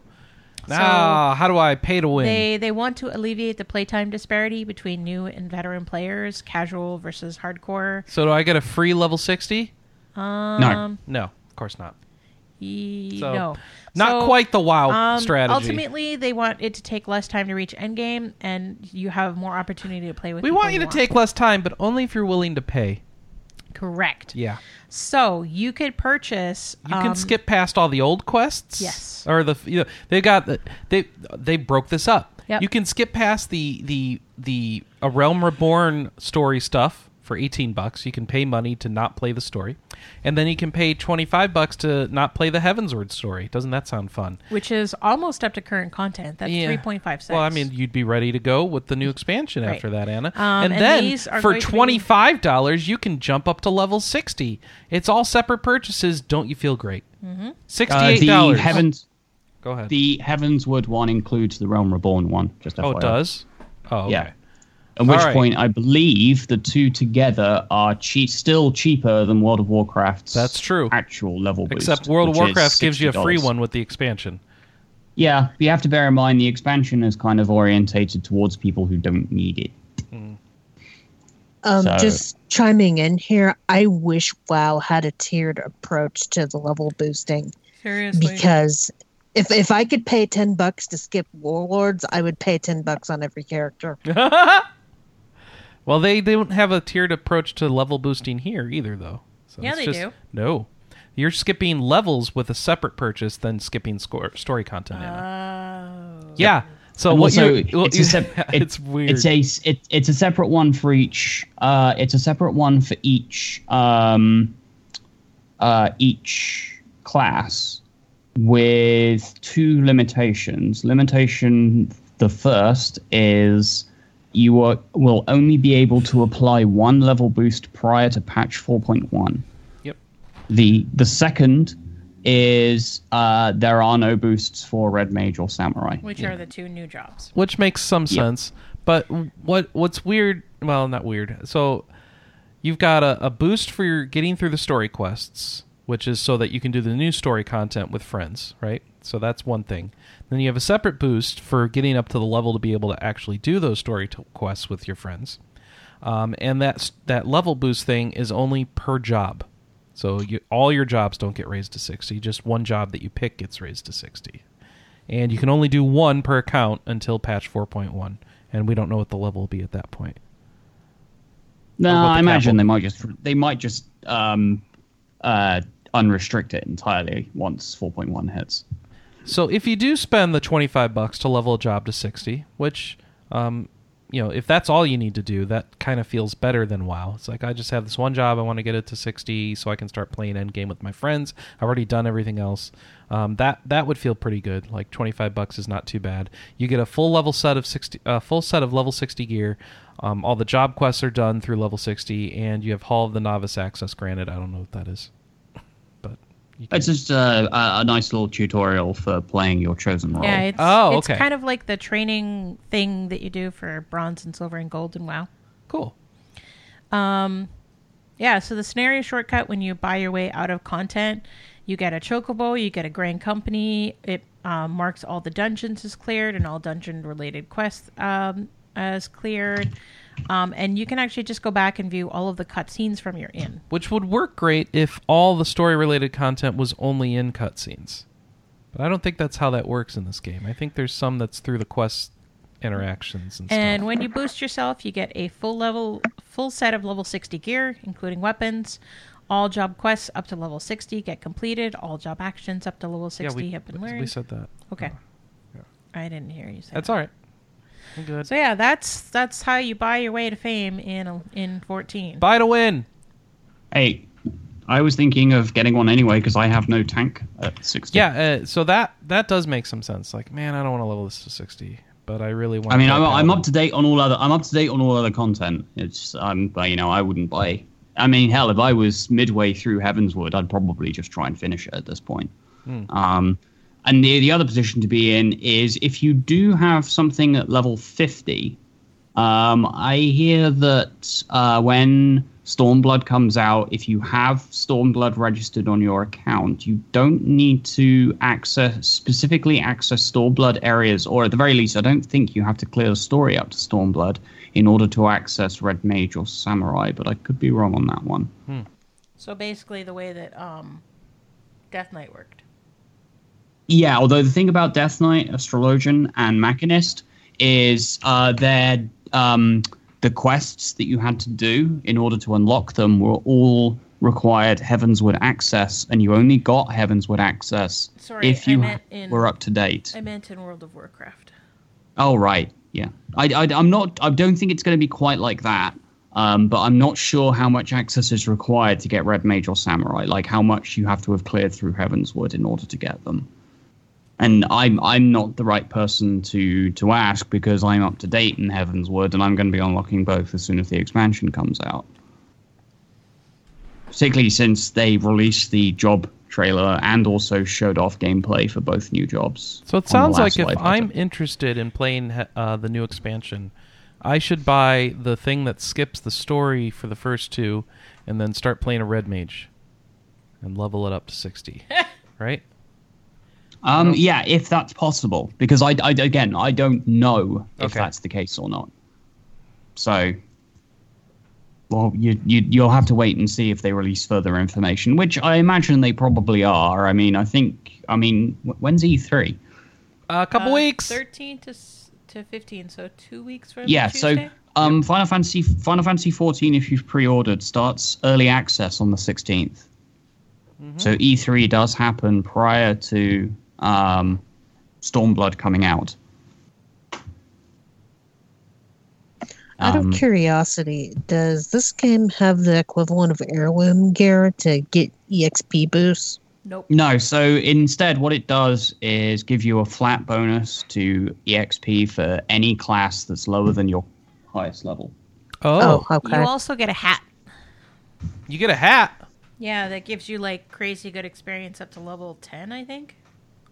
Now, so how do I pay to win? They they want to alleviate the playtime disparity between new and veteran players, casual versus hardcore. So do I get a free level sixty? Um, no, no, of course not. E- so, no, not so, quite the WoW um, strategy. Ultimately, they want it to take less time to reach endgame, and you have more opportunity to play with. We want you to want. take less time, but only if you're willing to pay. Correct. Yeah. So you could purchase. You um, can skip past all the old quests. Yes. Or the you know they got the, they they broke this up. Yep. You can skip past the the the a realm reborn story stuff for 18 bucks. You can pay money to not play the story. And then you can pay 25 bucks to not play the Heavensward story. Doesn't that sound fun? Which is almost up to current content. That's yeah. 3.56. Well, I mean, you'd be ready to go with the new expansion right. after that, Anna. Um, and, and, then for $25, be... you can jump up to level 60. It's all separate purchases. Don't you feel great? Mm-hmm. $68. Uh, the Heavens Go ahead. The Heavensward one includes the Realm Reborn one. Just oh, it does. Oh, okay. yeah. At which right. point, I believe the two together are cheap, still cheaper than World of Warcraft's. That's true. Actual level boost. Except World of Warcraft gives you a free one with the expansion. Yeah, but you have to bear in mind the expansion is kind of orientated towards people who don't need it. Mm. Um, so. Just chiming in here, I wish WoW had a tiered approach to the level boosting. Seriously, because if if I could pay ten bucks to skip Warlords, I would pay ten bucks on every character. well, they, they don't have a tiered approach to level boosting here either, though. So yeah, they just, do. No, you're skipping levels with a separate purchase than skipping score, story content. Uh, yeah. So and what also, you it's, a sep- it, it's weird. It's a it, it's a separate one for each. Uh, it's a separate one for each. Um, uh, each class with two limitations. Limitation the first is you are, will only be able to apply one level boost prior to patch 4.1. Yep. The the second is uh, there are no boosts for red mage or samurai, which yeah. are the two new jobs. Which makes some yep. sense. But what what's weird? Well, not weird. So you've got a, a boost for your getting through the story quests which is so that you can do the new story content with friends, right? So that's one thing. Then you have a separate boost for getting up to the level to be able to actually do those story t- quests with your friends. Um, and that that level boost thing is only per job. So you, all your jobs don't get raised to 60. Just one job that you pick gets raised to 60. And you can only do one per account until patch 4.1. And we don't know what the level will be at that point. No, I imagine they might just they might just um, uh, unrestrict it entirely once 4.1 hits. So if you do spend the 25 bucks to level a job to 60, which um, you know, if that's all you need to do, that kind of feels better than WoW. It's like I just have this one job, I want to get it to 60 so I can start playing endgame with my friends. I've already done everything else. Um, that that would feel pretty good. Like 25 bucks is not too bad. You get a full level set of 60 uh, full set of level 60 gear. Um, all the job quests are done through level 60 and you have Hall of the Novice access granted. I don't know what that is. It's just a, a, nice little tutorial for playing your chosen role. Yeah, it's, oh, it's kind of like the training thing that you do for bronze and silver and gold and WoW. Cool. Um, yeah. So the scenario shortcut when you buy your way out of content, you get a chocobo, you get a grand company. It um, marks all the dungeons as cleared and all dungeon related quests um, as cleared. Um, and you can actually just go back and view all of the cutscenes from your inn. Which would work great if all the story related content was only in cutscenes. But I don't think that's how that works in this game. I think there's some that's through the quest interactions and, and when you boost yourself, you get a full level, full set of level 60 gear, including weapons. All job quests up to level 60 get completed. All job actions up to level 60 yeah, we, have been learned. we said that. Okay. yeah. I didn't hear you say That's that. all right. I'm good. So yeah, that's that's how you buy your way to fame in in 14. Buy to win. Hey, I was thinking of getting one anyway because I have no tank at 60. Yeah, uh, so that that does make some sense. Like, man, I don't want to level this to 60, but I really want. I mean, to I'm, I'm up to date on all other. I'm up to date on all other content. It's I'm, but, you know, I wouldn't buy. I mean, hell, if I was midway through Heavensward, I'd probably just try and finish it at this point. Um, and the the other position to be in is if you do have something at level 50. Um, I hear that uh, when Stormblood comes out, if you have Stormblood registered on your account, you don't need to access specifically access Stormblood areas, or at the very least, I don't think you have to clear the story up to Stormblood in order to access Red Mage or Samurai. But I could be wrong on that one. So basically, the way that um, Death Knight worked. Yeah, although the thing about Death Knight, Astrologian, and Machinist is uh, um, the quests that you had to do in order to unlock them were all required Heavensward access, and you only got Heavensward access Sorry, if you in- were up to date. I meant in World of Warcraft. Oh right, yeah. I, I I'm not. I don't think it's going to be quite like that. Um, but I'm not sure how much access is required to get Red Mage or Samurai. Like how much you have to have cleared through Heavensward in order to get them. And I'm I'm not the right person to to ask because I'm up to date in Heaven's Heavensward, and I'm going to be unlocking both as soon as the expansion comes out. Particularly since they released the job trailer and also showed off gameplay for both new jobs. So it sounds like if I'm event. interested in playing uh, the new expansion, I should buy the thing that skips the story for the first two, and then start playing a red mage, and level it up to sixty. right? Um, yeah, if that's possible, because I, I again, I don't know if Okay. that's the case or not. So, well, you, you you'll have to wait and see if they release further information, which I imagine they probably are. I mean, I think, I mean, when's E three? a couple Uh, weeks. 13 to to 15, so two weeks from Yeah, Tuesday? so um, Final Fantasy Final Fantasy fourteen, if you've pre-ordered, starts early access on the 16th So E three does happen prior to um, Stormblood coming out. Out Um, of curiosity, does this game have the equivalent of heirloom gear to get EXP boosts? Nope. No, so instead, what it does is give you a flat bonus to EXP for any class that's lower than your highest level. oh, Oh, okay. You also get a hat. you get a hat. Yeah, that gives you like crazy good experience up to level 10, I think.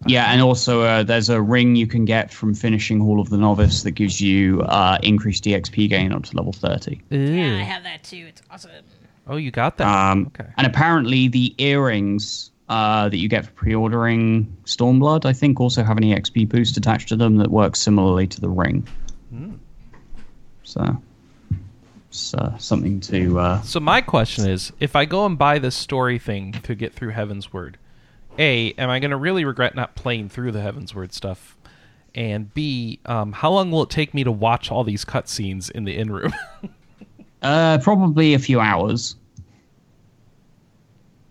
Yeah, and also uh, there's a ring you can get from finishing Hall of the Novice that gives you uh, increased EXP gain up to level 30. Yeah, I have that too. It's awesome. Oh, you got that. Um, okay. And apparently, the earrings uh, that you get for pre-ordering Stormblood, I think, also have an EXP boost attached to them that works similarly to the ring. So, it's uh, something to. Uh, So my question is, if I go and buy this story thing to get through Heavensward, A, am I going to really regret not playing through the Heavensward stuff? And B, um, how long will it take me to watch all these cutscenes in the inn room? uh, probably a few hours.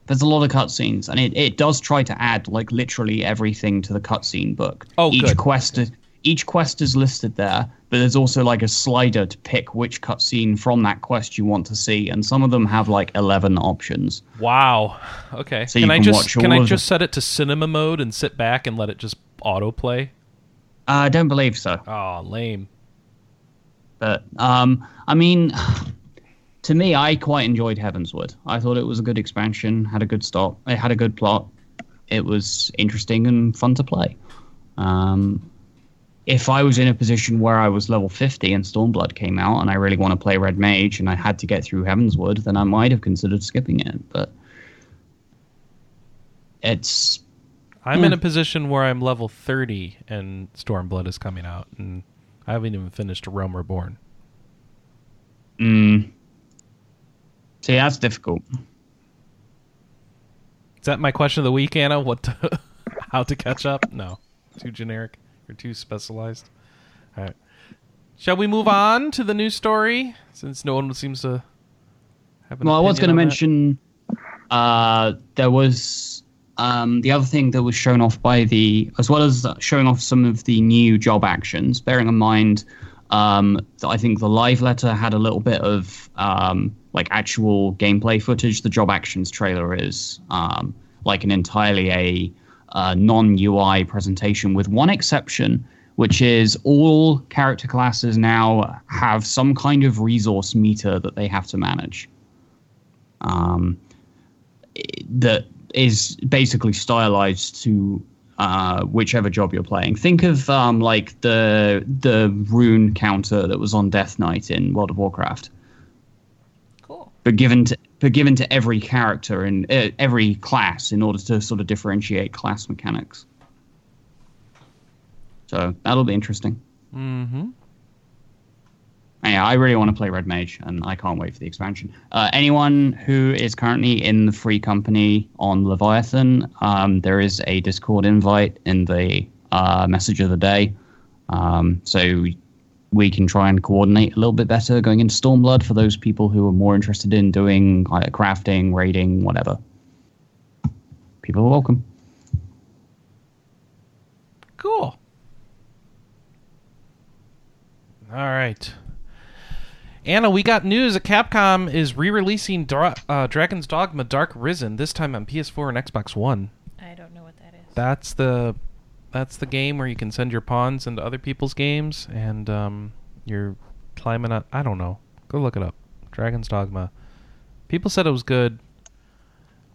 There's a lot of cutscenes, and it, it does try to add like literally everything to the cutscene book. Oh, each good. quest is, each quest is listed there, but there's also like a slider to pick which cutscene from that quest you want to see, and some of them have like eleven options. wow. Okay. So can I can just can I just set it to cinema mode and sit back and let it just autoplay? Uh, I don't believe so. Oh, lame. But um, I mean, to me, I quite enjoyed Heavensward. I thought it was a good expansion, had a good start, it had a good plot. It was interesting and fun to play. Um, if I was in a position where I was level 50 and Stormblood came out and I really want to play Red Mage and I had to get through Heavensward, then I might have considered skipping it. But it's I'm Hmm. in a position where I'm level 30 and Stormblood is coming out, and I haven't even finished Realm Reborn. mm, see that's difficult. Is that my question of the week, Anna? What? How to catch up? No, too generic. You're too specialized. All right. Shall we move on to the news story since no one seems to have an Well, I was going to mention uh, there was um, the other thing that was shown off by the, as well as showing off some of the new job actions, bearing in mind um, that I think the live letter had a little bit of um, like actual gameplay footage. The job actions trailer is um, like an entirely a uh, non UI presentation, with one exception, which is all character classes now have some kind of resource meter that they have to manage. Um, that is basically stylized to uh, whichever job you're playing. Think of um, like the the rune counter that was on Death Knight in World of Warcraft, Cool. but given to given to every character and uh, every class in order to sort of differentiate class mechanics. So that'll be interesting. Mm-hmm. Yeah, I really want to play Red Mage, and I can't wait for the expansion. Uh, anyone who is currently in the free company on Leviathan, um, there is a Discord invite in the uh, message of the day, um, so we, we can try and coordinate a little bit better going into Stormblood for those people who are more interested in doing uh, crafting, raiding, whatever. People are welcome. Cool. All right. Anna, we got news that Capcom is re-releasing Dra- uh, Dragon's Dogma: Dark Arisen this time on PS4 and Xbox One. I don't know what that is. That's the that's the game where you can send your pawns into other people's games and um, you're climbing up. I don't know. Go look it up. Dragon's Dogma. People said it was good.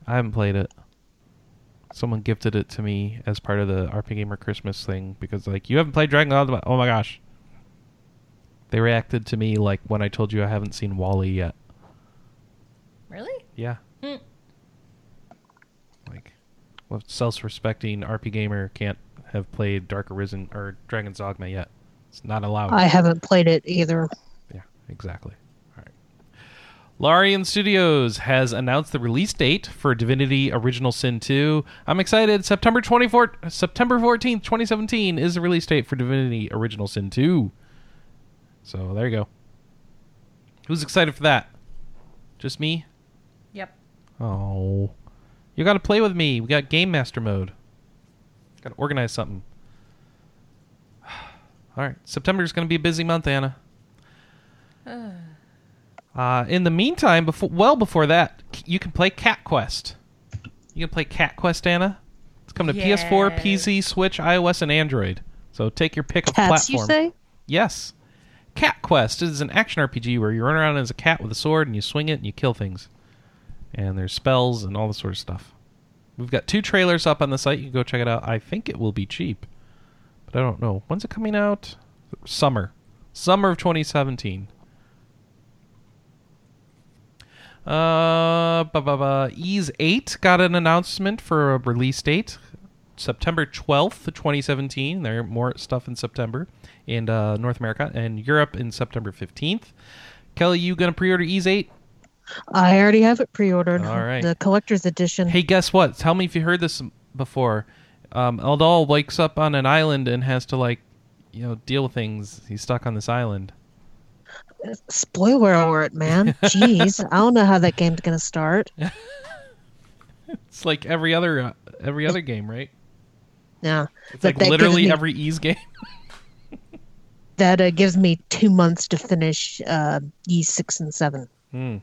I haven't played it. Someone gifted it to me as part of the RP Gamer Christmas thing because like you haven't played Dragon's Dogma. Oh my gosh. They reacted to me like when I told you I haven't seen Wally yet. Really? Yeah. Hmm. Like, what self-respecting RP gamer can't have played Dark Arisen or Dragon's Dogma yet? It's not allowed. I haven't played it either. Yeah, exactly. All right. Larian Studios has announced the release date for Divinity Original Sin 2. I'm excited. September 24th, September 14th, 2017 is the release date for Divinity Original Sin 2. So, there you go. Who's excited for that? Just me? Yep. Oh. You got to play with me. We got Game Master mode. Got to organize something. All right. September's going to be a busy month, Anna. Uh, in the meantime, before well before that, c- you can play Cat Quest. You can play Cat Quest, Anna. It's coming to PS4, Yes. PC, Switch, iOS, and Android. So take your pick of Cats, platform. you say? Yes. Cat Quest is an action RPG where you run around as a cat with a sword and you swing it and you kill things. And there's spells and all this sort of stuff. We've got two trailers up on the site. You can go check it out. I think it will be cheap. But I don't know. When's it coming out? Summer. Summer of 2017. Uh, ba ba ba. Ys 8 got an announcement for a release date. September 12th, 2017. There are more stuff in September in uh, North America and Europe in September 15th. Kelly, you gonna pre-order Ys 8? I already have it pre-ordered. All right. The collector's edition. Hey, guess what? Tell me if you heard this before. Um, Adol wakes up on an island and has to like, you know, deal with things. He's stuck on this island. Spoiler alert, man. Jeez, I don't know how that game's gonna start. It's like every other uh, every other game, right? Yeah, It's But like literally me- every Ys game. that uh, gives me two months to finish uh, E six and seven. Hmm.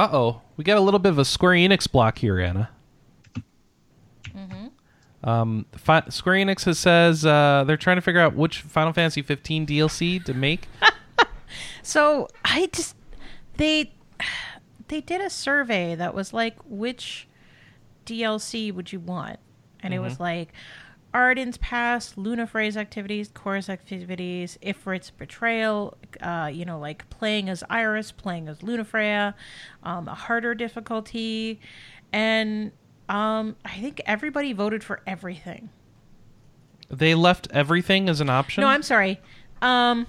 Uh oh, we got a little bit of a Square Enix block here, Anna. Mm-hmm. Um, Fi- Square Enix has says uh, they're trying to figure out which Final Fantasy 15 DLC to make. So I just they they did a survey that was like which DLC would you want? And it was like Ardyn's past, Lunafreya's activities, Chorus activities, Ifrit's betrayal, uh, you know, like playing as Iris, playing as Lunafreya, um, a harder difficulty, and um, I think everybody voted for everything. They left everything as an option. No, I'm sorry. Um,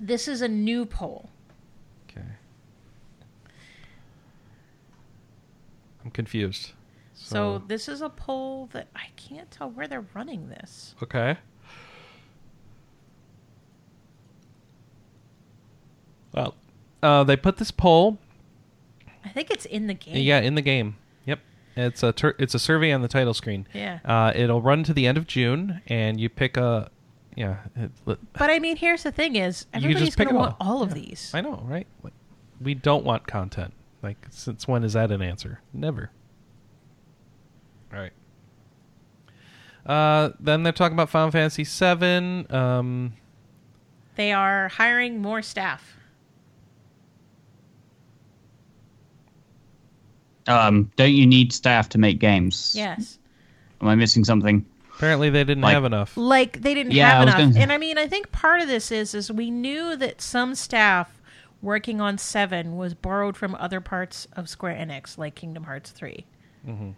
this is a new poll. Okay. I'm confused. So, so this is a poll that I can't tell where they're running this. Okay. Well, uh, they put this poll. I think it's in the game. Yeah, in the game. Yep, it's a it's a survey on the title screen. Yeah. Uh, it'll run to the end of June, and you pick a. Yeah. It, but I mean, here's the thing: is everybody's going to want all, all of yeah. these. I know, right? We don't want content. Like, since when is that an answer? Never. All right. Uh, then they're talking about Final Fantasy VII. Um, they are hiring more staff. Um, don't you need staff to make games? Yes. Am I missing something? Apparently, they didn't like, have enough. Like they didn't yeah, have enough. Gonna... And I mean, I think part of this is is we knew that some staff working on Seven was borrowed from other parts of Square Enix, like Kingdom Hearts 3 mm-hmm.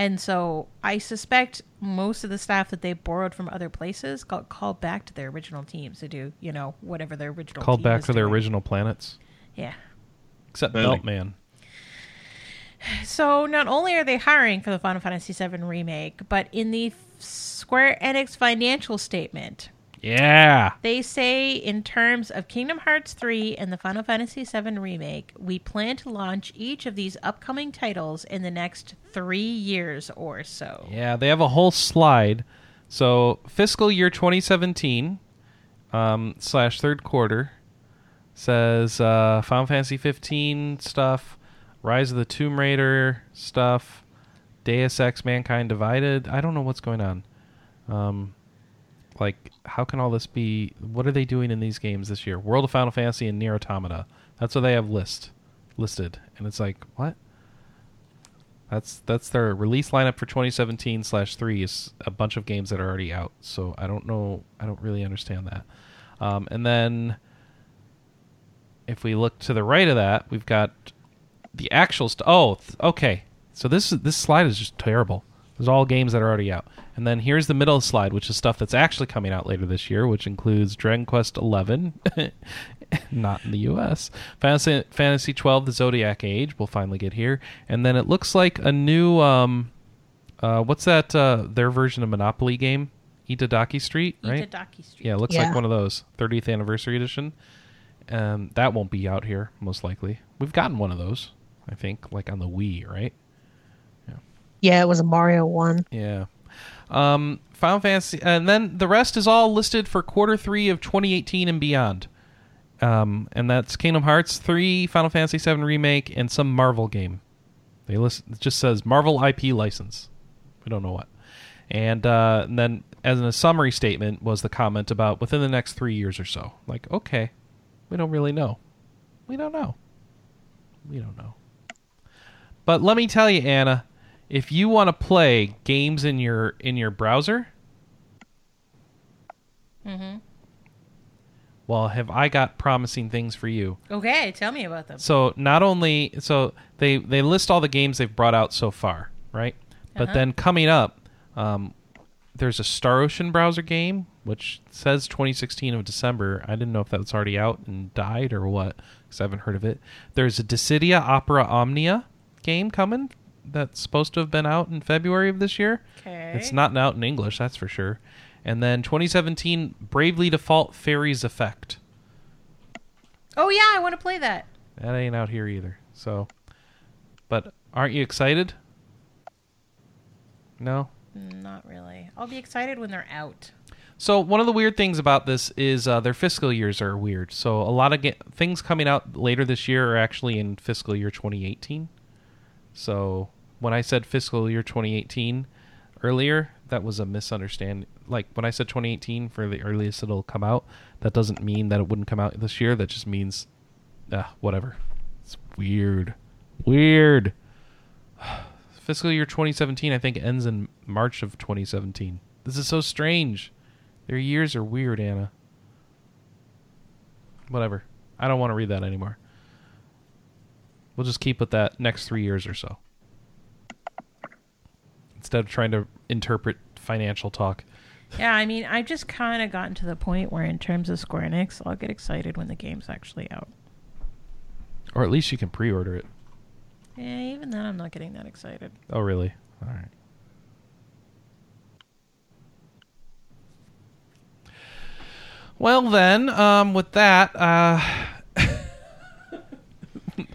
And so I suspect most of the staff that they borrowed from other places got called back to their original teams to do, you know, whatever their original called back to doing. their original planets. Yeah. Except really? Beltman. So not only are they hiring for the Final Fantasy VII remake, but in the Square Enix financial statement, yeah. They say in terms of Kingdom Hearts 3 and the Final Fantasy VII remake, we plan to launch each of these upcoming titles in the next 3 years or so. Yeah, they have a whole slide. So, fiscal year 2017 um, slash third quarter says uh, Final Fantasy 15 stuff, Rise of the Tomb Raider stuff, Deus Ex Mankind Divided. I don't know what's going on. Um, like how can all this be what are they doing in these games this year? World of final fantasy and NieR Automata. That's what they have list listed. And it's like what? That's that's their release lineup for 2017 slash 3 is a bunch of games that are already out. So i don't know i don't really understand that. Um, and then if we look to the right of that we've got the actual st- oh th- okay. So this this slide is just terrible there's all games that are already out and then here's the middle slide, which is stuff that's actually coming out later this year, which includes Dragon Quest XI, not in the U.S. Fantasy, Fantasy 12, The Zodiac Age, we'll finally get here, and then it looks like a new, um, uh, what's that? Uh, their version of Monopoly game, Itadaki Street, right? Itadaki Street. Yeah, it looks yeah. like one of those 30th anniversary edition. Um, that won't be out here most likely. We've gotten one of those, I think, like on the Wii, right? Yeah. It was a Mario one. Yeah. Um, Final Fantasy, and then the rest is all listed for quarter three of 2018 and beyond. Um, and that's Kingdom Hearts 3, Final Fantasy 7 remake, and some Marvel game. They list it just says Marvel IP license. We don't know what. And, uh, and then as in a summary statement was the comment about within the next three years or so. Like, okay, we don't really know. We don't know. We don't know. But let me tell you, Anna, if you want to play games in your in your browser, mm-hmm. well, have I got promising things for you? Okay, tell me about them. So not only so they they list all the games they've brought out so far, right? But uh-huh. then coming up, um, there's a Star Ocean browser game which says 2016 of December. I didn't know if that was already out and died or what because I haven't heard of it. There's a Dissidia Opera Omnia game coming that's supposed to have been out in February of this year. Okay. It's not out in English, that's for sure. And then 2017 Bravely Default Fairy's Effect. Oh yeah, I want to play that. That ain't out here either. So, but aren't you excited? No. Not really. I'll be excited when they're out. So one of the weird things about this is uh, their fiscal years are weird. So a lot of things coming out later this year are actually in fiscal year 2018. So when I said fiscal year 2018 earlier, that was a misunderstanding. Like when I said 2018 for the earliest it'll come out, that doesn't mean that it wouldn't come out this year. That just means, uh, whatever. It's weird. Weird. fiscal year 2017, I think, ends in March of 2017. This is so strange. Their years are weird, Anna. Whatever. I don't want to read that anymore. We'll just keep with that next three years or so. Instead of trying to interpret financial talk. Yeah, I mean, I've just kind of gotten to the point where, in terms of Square Enix, I'll get excited when the game's actually out. Or at least you can pre order it. Yeah, even then, I'm not getting that excited. Oh, really? All right. Well then, um, with that, uh,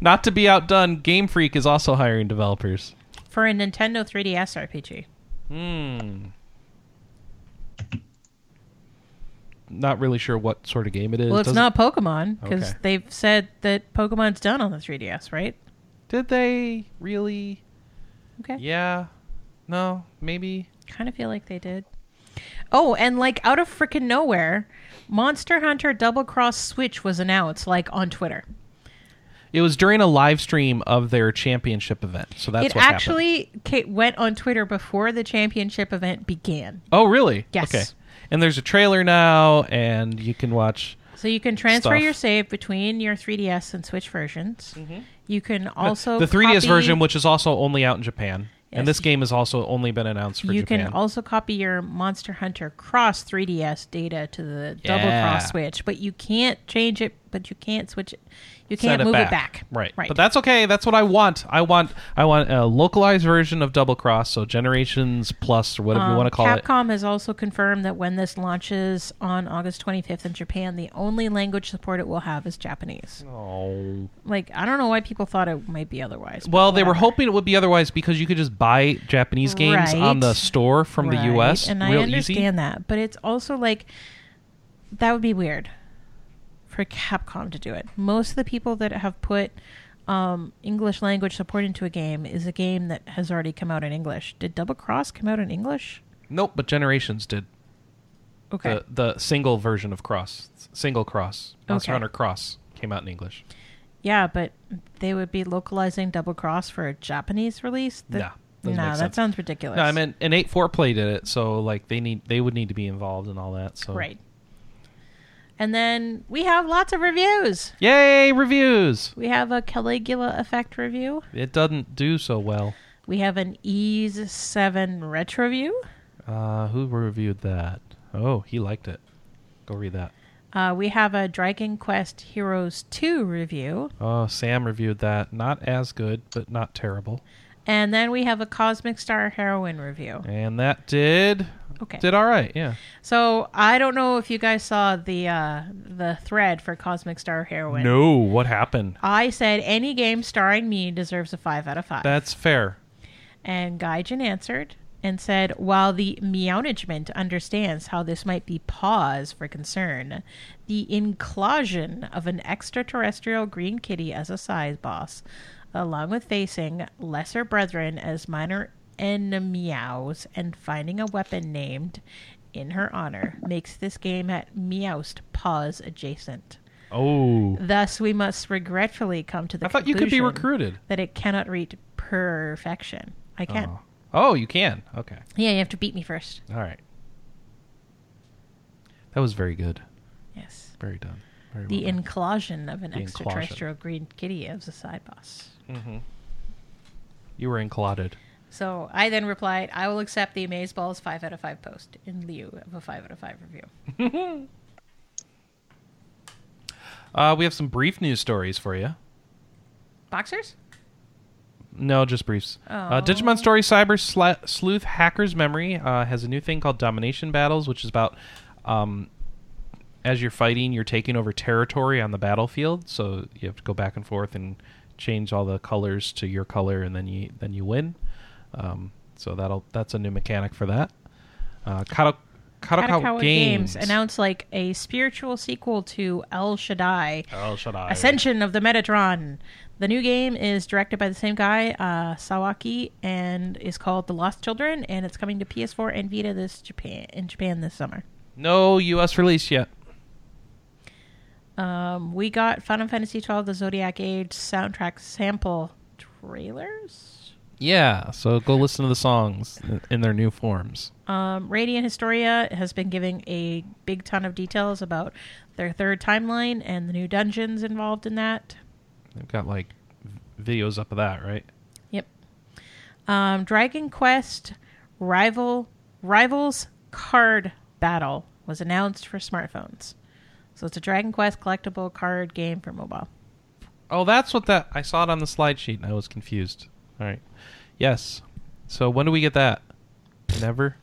not to be outdone, Game Freak is also hiring developers for a Nintendo 3DS RPG. Hmm. Not really sure what sort of game it is. Well, it's Does not Pokemon because Okay. they've said that Pokemon's done on the 3DS, right? Did they really? Okay. Yeah. No. Maybe. Kind of feel like they did. Oh, and like out of freaking nowhere, Monster Hunter Double Cross Switch was announced like on Twitter. It was during a live stream of their championship event, so that's it what happened. actually ca- went on Twitter before the championship event began. Oh, really? Yes. Okay. And there's a trailer now, and you can watch. So you can transfer Stuff. your save between your 3DS and Switch versions. Mm-hmm. You can also the 3DS copy- version, which is also only out in Japan, Yes. and this game has also only been announced for you Japan. You can also copy your Monster Hunter Cross 3DS data to the Double Yeah. Cross Switch, but you can't change it. But you can't switch it. You can't move it back. Right. Right. But that's okay. That's what I want. I want I want a localized version of Double Cross, so Generations Plus or whatever you Um, want to call it. Capcom has also confirmed that when this launches on August 25th in Japan, the only language support it will have is Japanese. Oh. Like, I don't know why people thought it might be otherwise. Well, they were hoping it would be otherwise because you could just buy Japanese games on the store from the US and real I understand easy. that, but it's also like that would be weird for Capcom to do it. Most of the people that have put um, English language support into a game is a game that has already come out in English. Did Double Cross come out in English? Nope, but Generations did. Okay. The the single version of Cross, single Cross, Monster Okay. Hunter Cross came out in English. yeah, but they would be localizing Double Cross for a Japanese release. That, Nah, doesn't nah, that sounds ridiculous. No, I mean, an eight four play did it, so like they need they would need to be involved in all that. So right. And then we have lots of reviews. Yay, reviews! We have a Caligula effect review. It doesn't do so well. We have an Ys 7 retro view. Uh, who reviewed that? Oh, he liked it. Go read that. Uh, we have a Dragon Quest Heroes 2 review. Oh, Sam reviewed that. Not as good, but not terrible. And then we have a Cosmic Star Heroine review. And that did Okay. did all right. Yeah. So I don't know if you guys saw the uh, the thread for Cosmic Star Heroine. No, what happened? I said any game starring me deserves a 5 out of 5. That's fair. And Gaijin answered and said, while the meownagement understands how this might be pause for concern, the inclusion of an extraterrestrial green kitty as a size boss, along with facing lesser brethren as minor enemies and finding a weapon named in her honor, makes this game at Meowst pause adjacent. Oh, Thus, we must regretfully come to the I thought you could be recruited. that it cannot reach perfection. I can't. Oh. oh, you can. Okay. Yeah, you have to beat me first. All right. That was very good. Yes. Very done. Very The well inclusion of an The extraterrestrial green kitty as a side boss. Mm-hmm. You were included. So I then replied, I will accept the Amazeballs 5 out of 5 post in lieu of a 5 out of 5 review. Uh, we have some brief news stories for you. Boxers? No, just briefs. Uh, Oh. Digimon Story Cyber Sla- Sleuth Hacker's Memory uh, has a new thing called Domination Battles, which is about um, as you're fighting, you're taking over territory on the battlefield. So you have to go back and forth and change all the colors to your color, and then you then you win. Um, so that'll that's a new mechanic for that. Uh, Kato- Kadokawa, Kadokawa Games. Games announced like a spiritual sequel to El Shaddai. Oh, should I? Ascension of the Metatron. The new game is directed by the same guy, uh, Sawaki, and is called The Lost Children, and it's coming to PS4 and Vita this Japan in Japan this summer. No U.S. release yet. Um, we got Final Fantasy XII: The Zodiac Age soundtrack sample trailers. Yeah, so go listen to the songs in- their new forms. Um, Radiant Historia has been giving a big ton of details about their third timeline and the new dungeons involved in that. They've got like videos up of that, right? Yep. Um, Dragon Quest Rival Rivals Card Battle was announced for smartphones. So it's a Dragon Quest collectible card game for mobile. Oh, that's what that. I saw it on the slide sheet and I was confused. All right. Yes. So when do we get that? Never.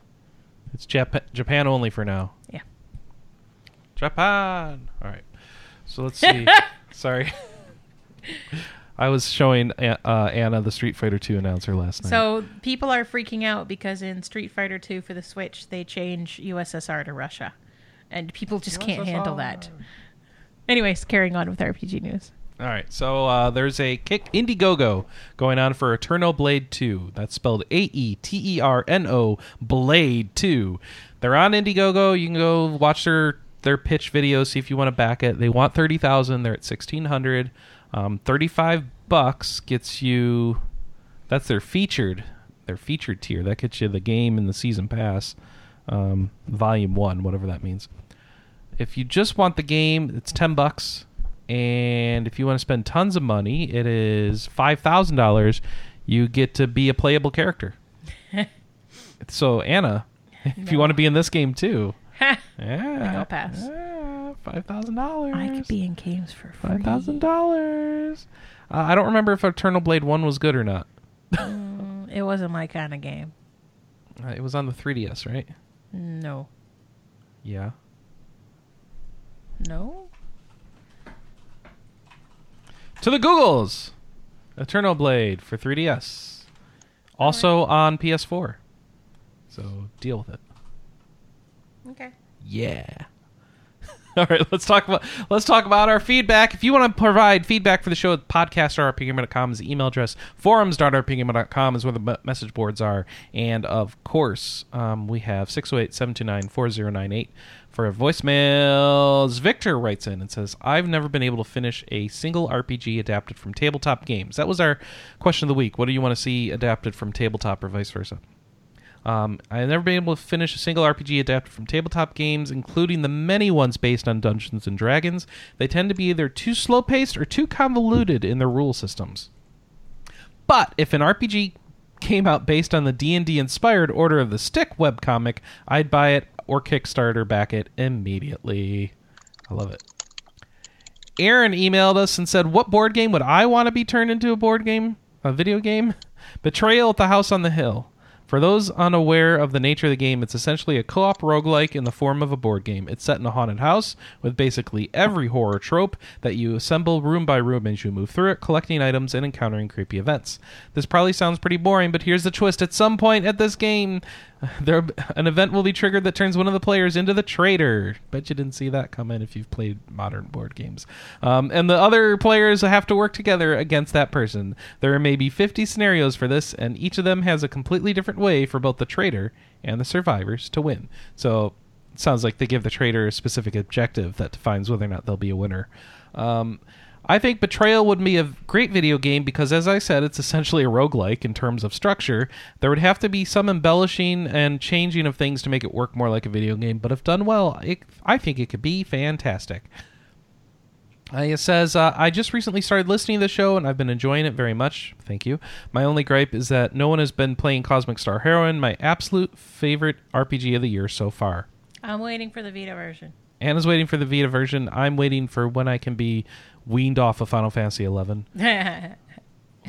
It's Jap- Japan only for now. Yeah. Japan. All right. So let's see. Sorry. I was showing uh, Anna the Street Fighter 2 announcer last night. So people are freaking out because in Street Fighter 2 for the Switch, they change USSR to Russia. And people just USSR. can't handle that. Anyways, carrying on with RPG news. All right, so uh, there's a kick Indiegogo going on for AeternoBlade 2. That's spelled A E T E R N O Blade 2. They're on Indiegogo. You can go watch their their pitch video, see if you want to back it. They want thirty thousand. They're at sixteen hundred. Um, Thirty-five bucks gets you. That's their featured. Their featured tier. That gets you the game and the season pass, um, volume one, whatever that means. If you just want the game, it's ten bucks. And if you want to spend tons of money, it is five thousand dollars. You get to be a playable character. so Anna, if no. you want to be in this game too, yeah, I'll pass. Yeah, five thousand dollars. I could be in games for free. Five thousand dollars. Uh, I don't remember if AeternoBlade One was good or not. mm, it wasn't my kind of game. Uh, it was on the 3DS, right? No. Yeah. No. To the Googles, AeternoBlade for 3DS, also right. on PS4. So deal with it. Okay. Yeah. All right, let's talk about let's talk about our feedback. If you want to provide feedback for the show, podcast.rpgamer.com is the email address. Forums.rpgamer.com is where the message boards are. And of course, um, we have 608-729-4098 for voicemails. Victor writes in and says, I've never been able to finish a single RPG adapted from tabletop games. That was our question of the week. What do you want to see adapted from tabletop or vice versa? Um, I've never been able to finish a single RPG adapted from tabletop games, including the many ones based on Dungeons and Dragons. They tend to be either too slow paced or too convoluted in their rule systems. But if an RPG came out based on the D&D inspired Order of the Stick webcomic, I'd buy it or Kickstarter back it immediately. I love it. Aaron emailed us and said, "What board game would I want to be turned into a board game? A video game? Betrayal at the House on the Hill." For those unaware of the nature of the game, it's essentially a co op roguelike in the form of a board game. It's set in a haunted house with basically every horror trope that you assemble room by room as you move through it, collecting items and encountering creepy events. This probably sounds pretty boring, but here's the twist. At some point at this game, there an event will be triggered that turns one of the players into the traitor. Bet you didn't see that coming if you've played modern board games. Um, and the other players have to work together against that person. There are maybe 50 scenarios for this, and each of them has a completely different way for both the traitor and the survivors to win. So it sounds like they give the traitor a specific objective that defines whether or not they'll be a winner. Um, I think Betrayal would be a great video game because, as I said, it's essentially a roguelike in terms of structure. There would have to be some embellishing and changing of things to make it work more like a video game, but if done well, it, I think it could be fantastic. Uh, it says, uh, I just recently started listening to the show and I've been enjoying it very much. Thank you. My only gripe is that no one has been playing Cosmic Star Heroine, my absolute favorite RPG of the year so far. I'm waiting for the Vita version. Anna's waiting for the Vita version. I'm waiting for when I can be weaned off of Final Fantasy XI. we'll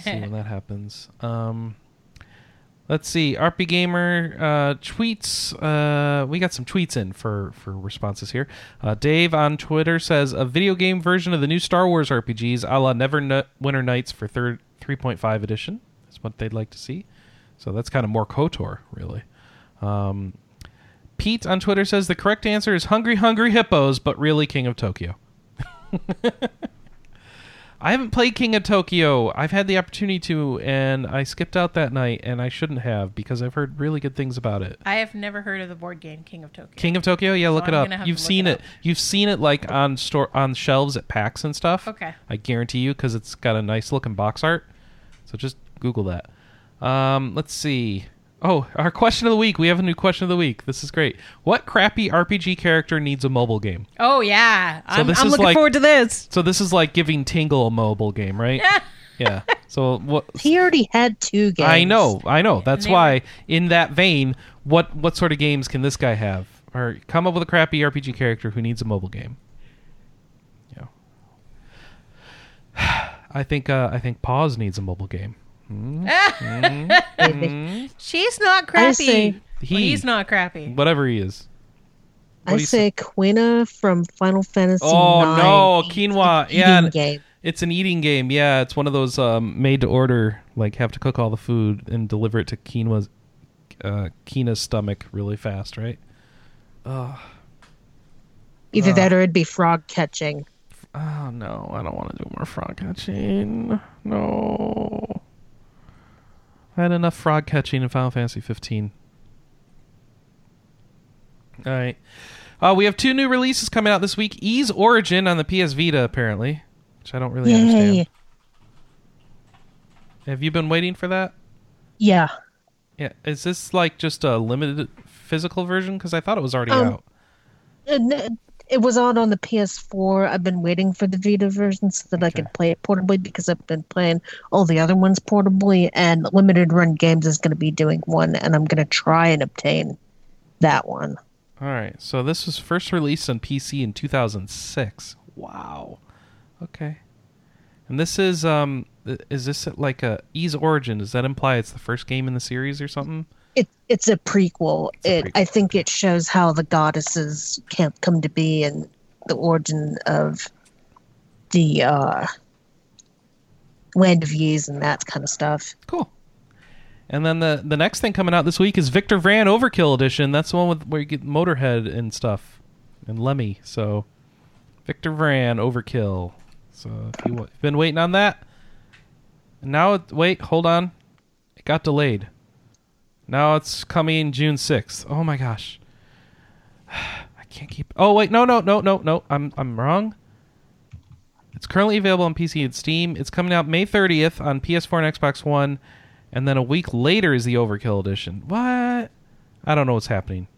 see when that happens. Um, let's see. RP Gamer uh, tweets. Uh, we got some tweets in for for responses here. Uh, Dave on Twitter says a video game version of the new Star Wars RPGs, a la Neverwinter Nights for third 3.5 edition. That's what they'd like to see. So that's kind of more Kotor, really. Um, Pete on Twitter says the correct answer is Hungry Hungry Hippos, but really King of Tokyo. I haven't played King of Tokyo. I've had the opportunity to, and I skipped out that night, and I shouldn't have because I've heard really good things about it. I have never heard of the board game King of Tokyo. King of Tokyo, yeah, look so it up. You've seen it, it. You've seen it like on store on shelves at PAX and stuff. Okay. I guarantee you because it's got a nice looking box art. So just Google that. Um, let's see. Oh, our question of the week. We have a new question of the week. This is great. What crappy RPG character needs a mobile game? Oh yeah, so I'm, I'm looking like, forward to this. So this is like giving Tingle a mobile game, right? yeah. yeah. So what? He already had two games. I know, I know. That's why, in that vein, what what sort of games can this guy have? Or come up with a crappy RPG character who needs a mobile game? Yeah. I think uh, I think Pause needs a mobile game. Mm-hmm. She's not crappy. Say, he, well, he's not crappy. Whatever he is. What I say, say Quina from Final Fantasy. Oh no, quinoa! Yeah, game. it's an eating game. Yeah, it's one of those um, made to order. Like have to cook all the food and deliver it to quinoa's uh, Quina's stomach really fast, right? Oh. Either that or it'd be frog catching. Oh no, I don't want to do more frog catching. No. I had enough frog catching in Final Fantasy 15. All right. Uh, we have two new releases coming out this week. Ys Origin on the PS Vita, apparently, which I don't really Yay. understand. Have you been waiting for that? Yeah. Yeah. Is this like just a limited physical version? Because I thought it was already um, out. It was out on the PS4. I've been waiting for the Vita version so that okay. I could play it portably because I've been playing all the other ones portably. And Limited Run Games is going to be doing one, and I'm going to try and obtain that one. All right. So this was first released on PC in 2006. Wow. Okay. And this is um is this like a Ys Origin? Does that imply it's the first game in the series or something? It it's a prequel. It's it a prequel. I think it shows how the goddesses can come to be and the origin of the uh land of and that kind of stuff. Cool. And then the the next thing coming out this week is Victor Vran Overkill Edition. That's the one with where you get Motorhead and stuff, and Lemmy. So Victor Vran Overkill. So if you've been waiting on that, now it, wait, hold on, it got delayed. Now it's coming June sixth. Oh my gosh, I can't keep. Oh wait, no, no, no, no, no. I'm I'm wrong. It's currently available on PC and Steam. It's coming out May 30th on PS4 and Xbox One and then a week later is the Overkill edition. What? I don't know what's happening.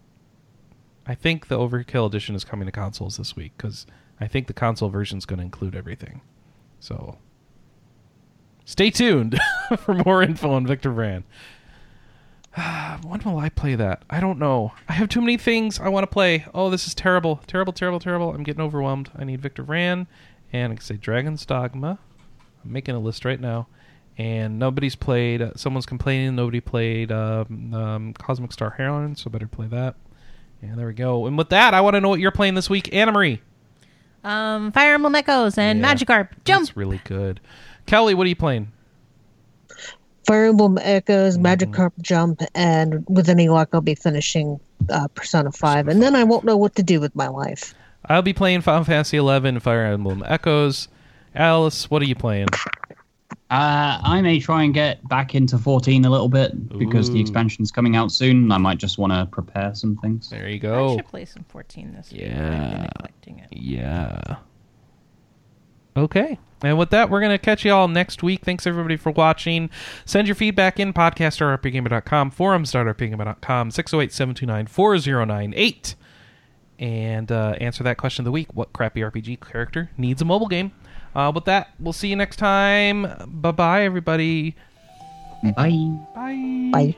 I think the Overkill edition is coming to consoles this week because I think the console version is going to include everything. So stay tuned for more info on Victor Vran. when will I play that? I don't know. I have too many things I want to play. Oh, this is terrible. Terrible, terrible, terrible. I'm getting overwhelmed. I need Victor Vran and I can say Dragon's Dogma. I'm making a list right now and nobody's played. Uh, someone's complaining nobody played um, um, Cosmic Star Heroine, so better play that. And there we go. And with that, I want to know what you're playing this week, Anna Marie. Um, Fire Emblem Echoes and yeah, Magikarp. Jump. That's really good. Kelly, what are you playing? Fire Emblem Echoes, mm-hmm. Magikarp Jump, and with any luck, I'll be finishing uh, Persona 5, and then I won't know what to do with my life. I'll be playing Final Fantasy 11, Fire Emblem Echoes. Alice, what are you playing? Uh, I may try and get back into 14 a little bit because Ooh. the expansion's coming out soon. I might just want to prepare some things. There you go. I should play some 14 this week. Yeah. Yeah. Okay. And with that, we're going to catch you all next week. Thanks, everybody, for watching. Send your feedback in podcast.rpgamer.com, forums.rpgamer.com, 608 729 4098. And uh, answer that question of the week What crappy RPG character needs a mobile game? Uh, with that, we'll see you next time. Bye bye, everybody. Bye. Bye. Bye.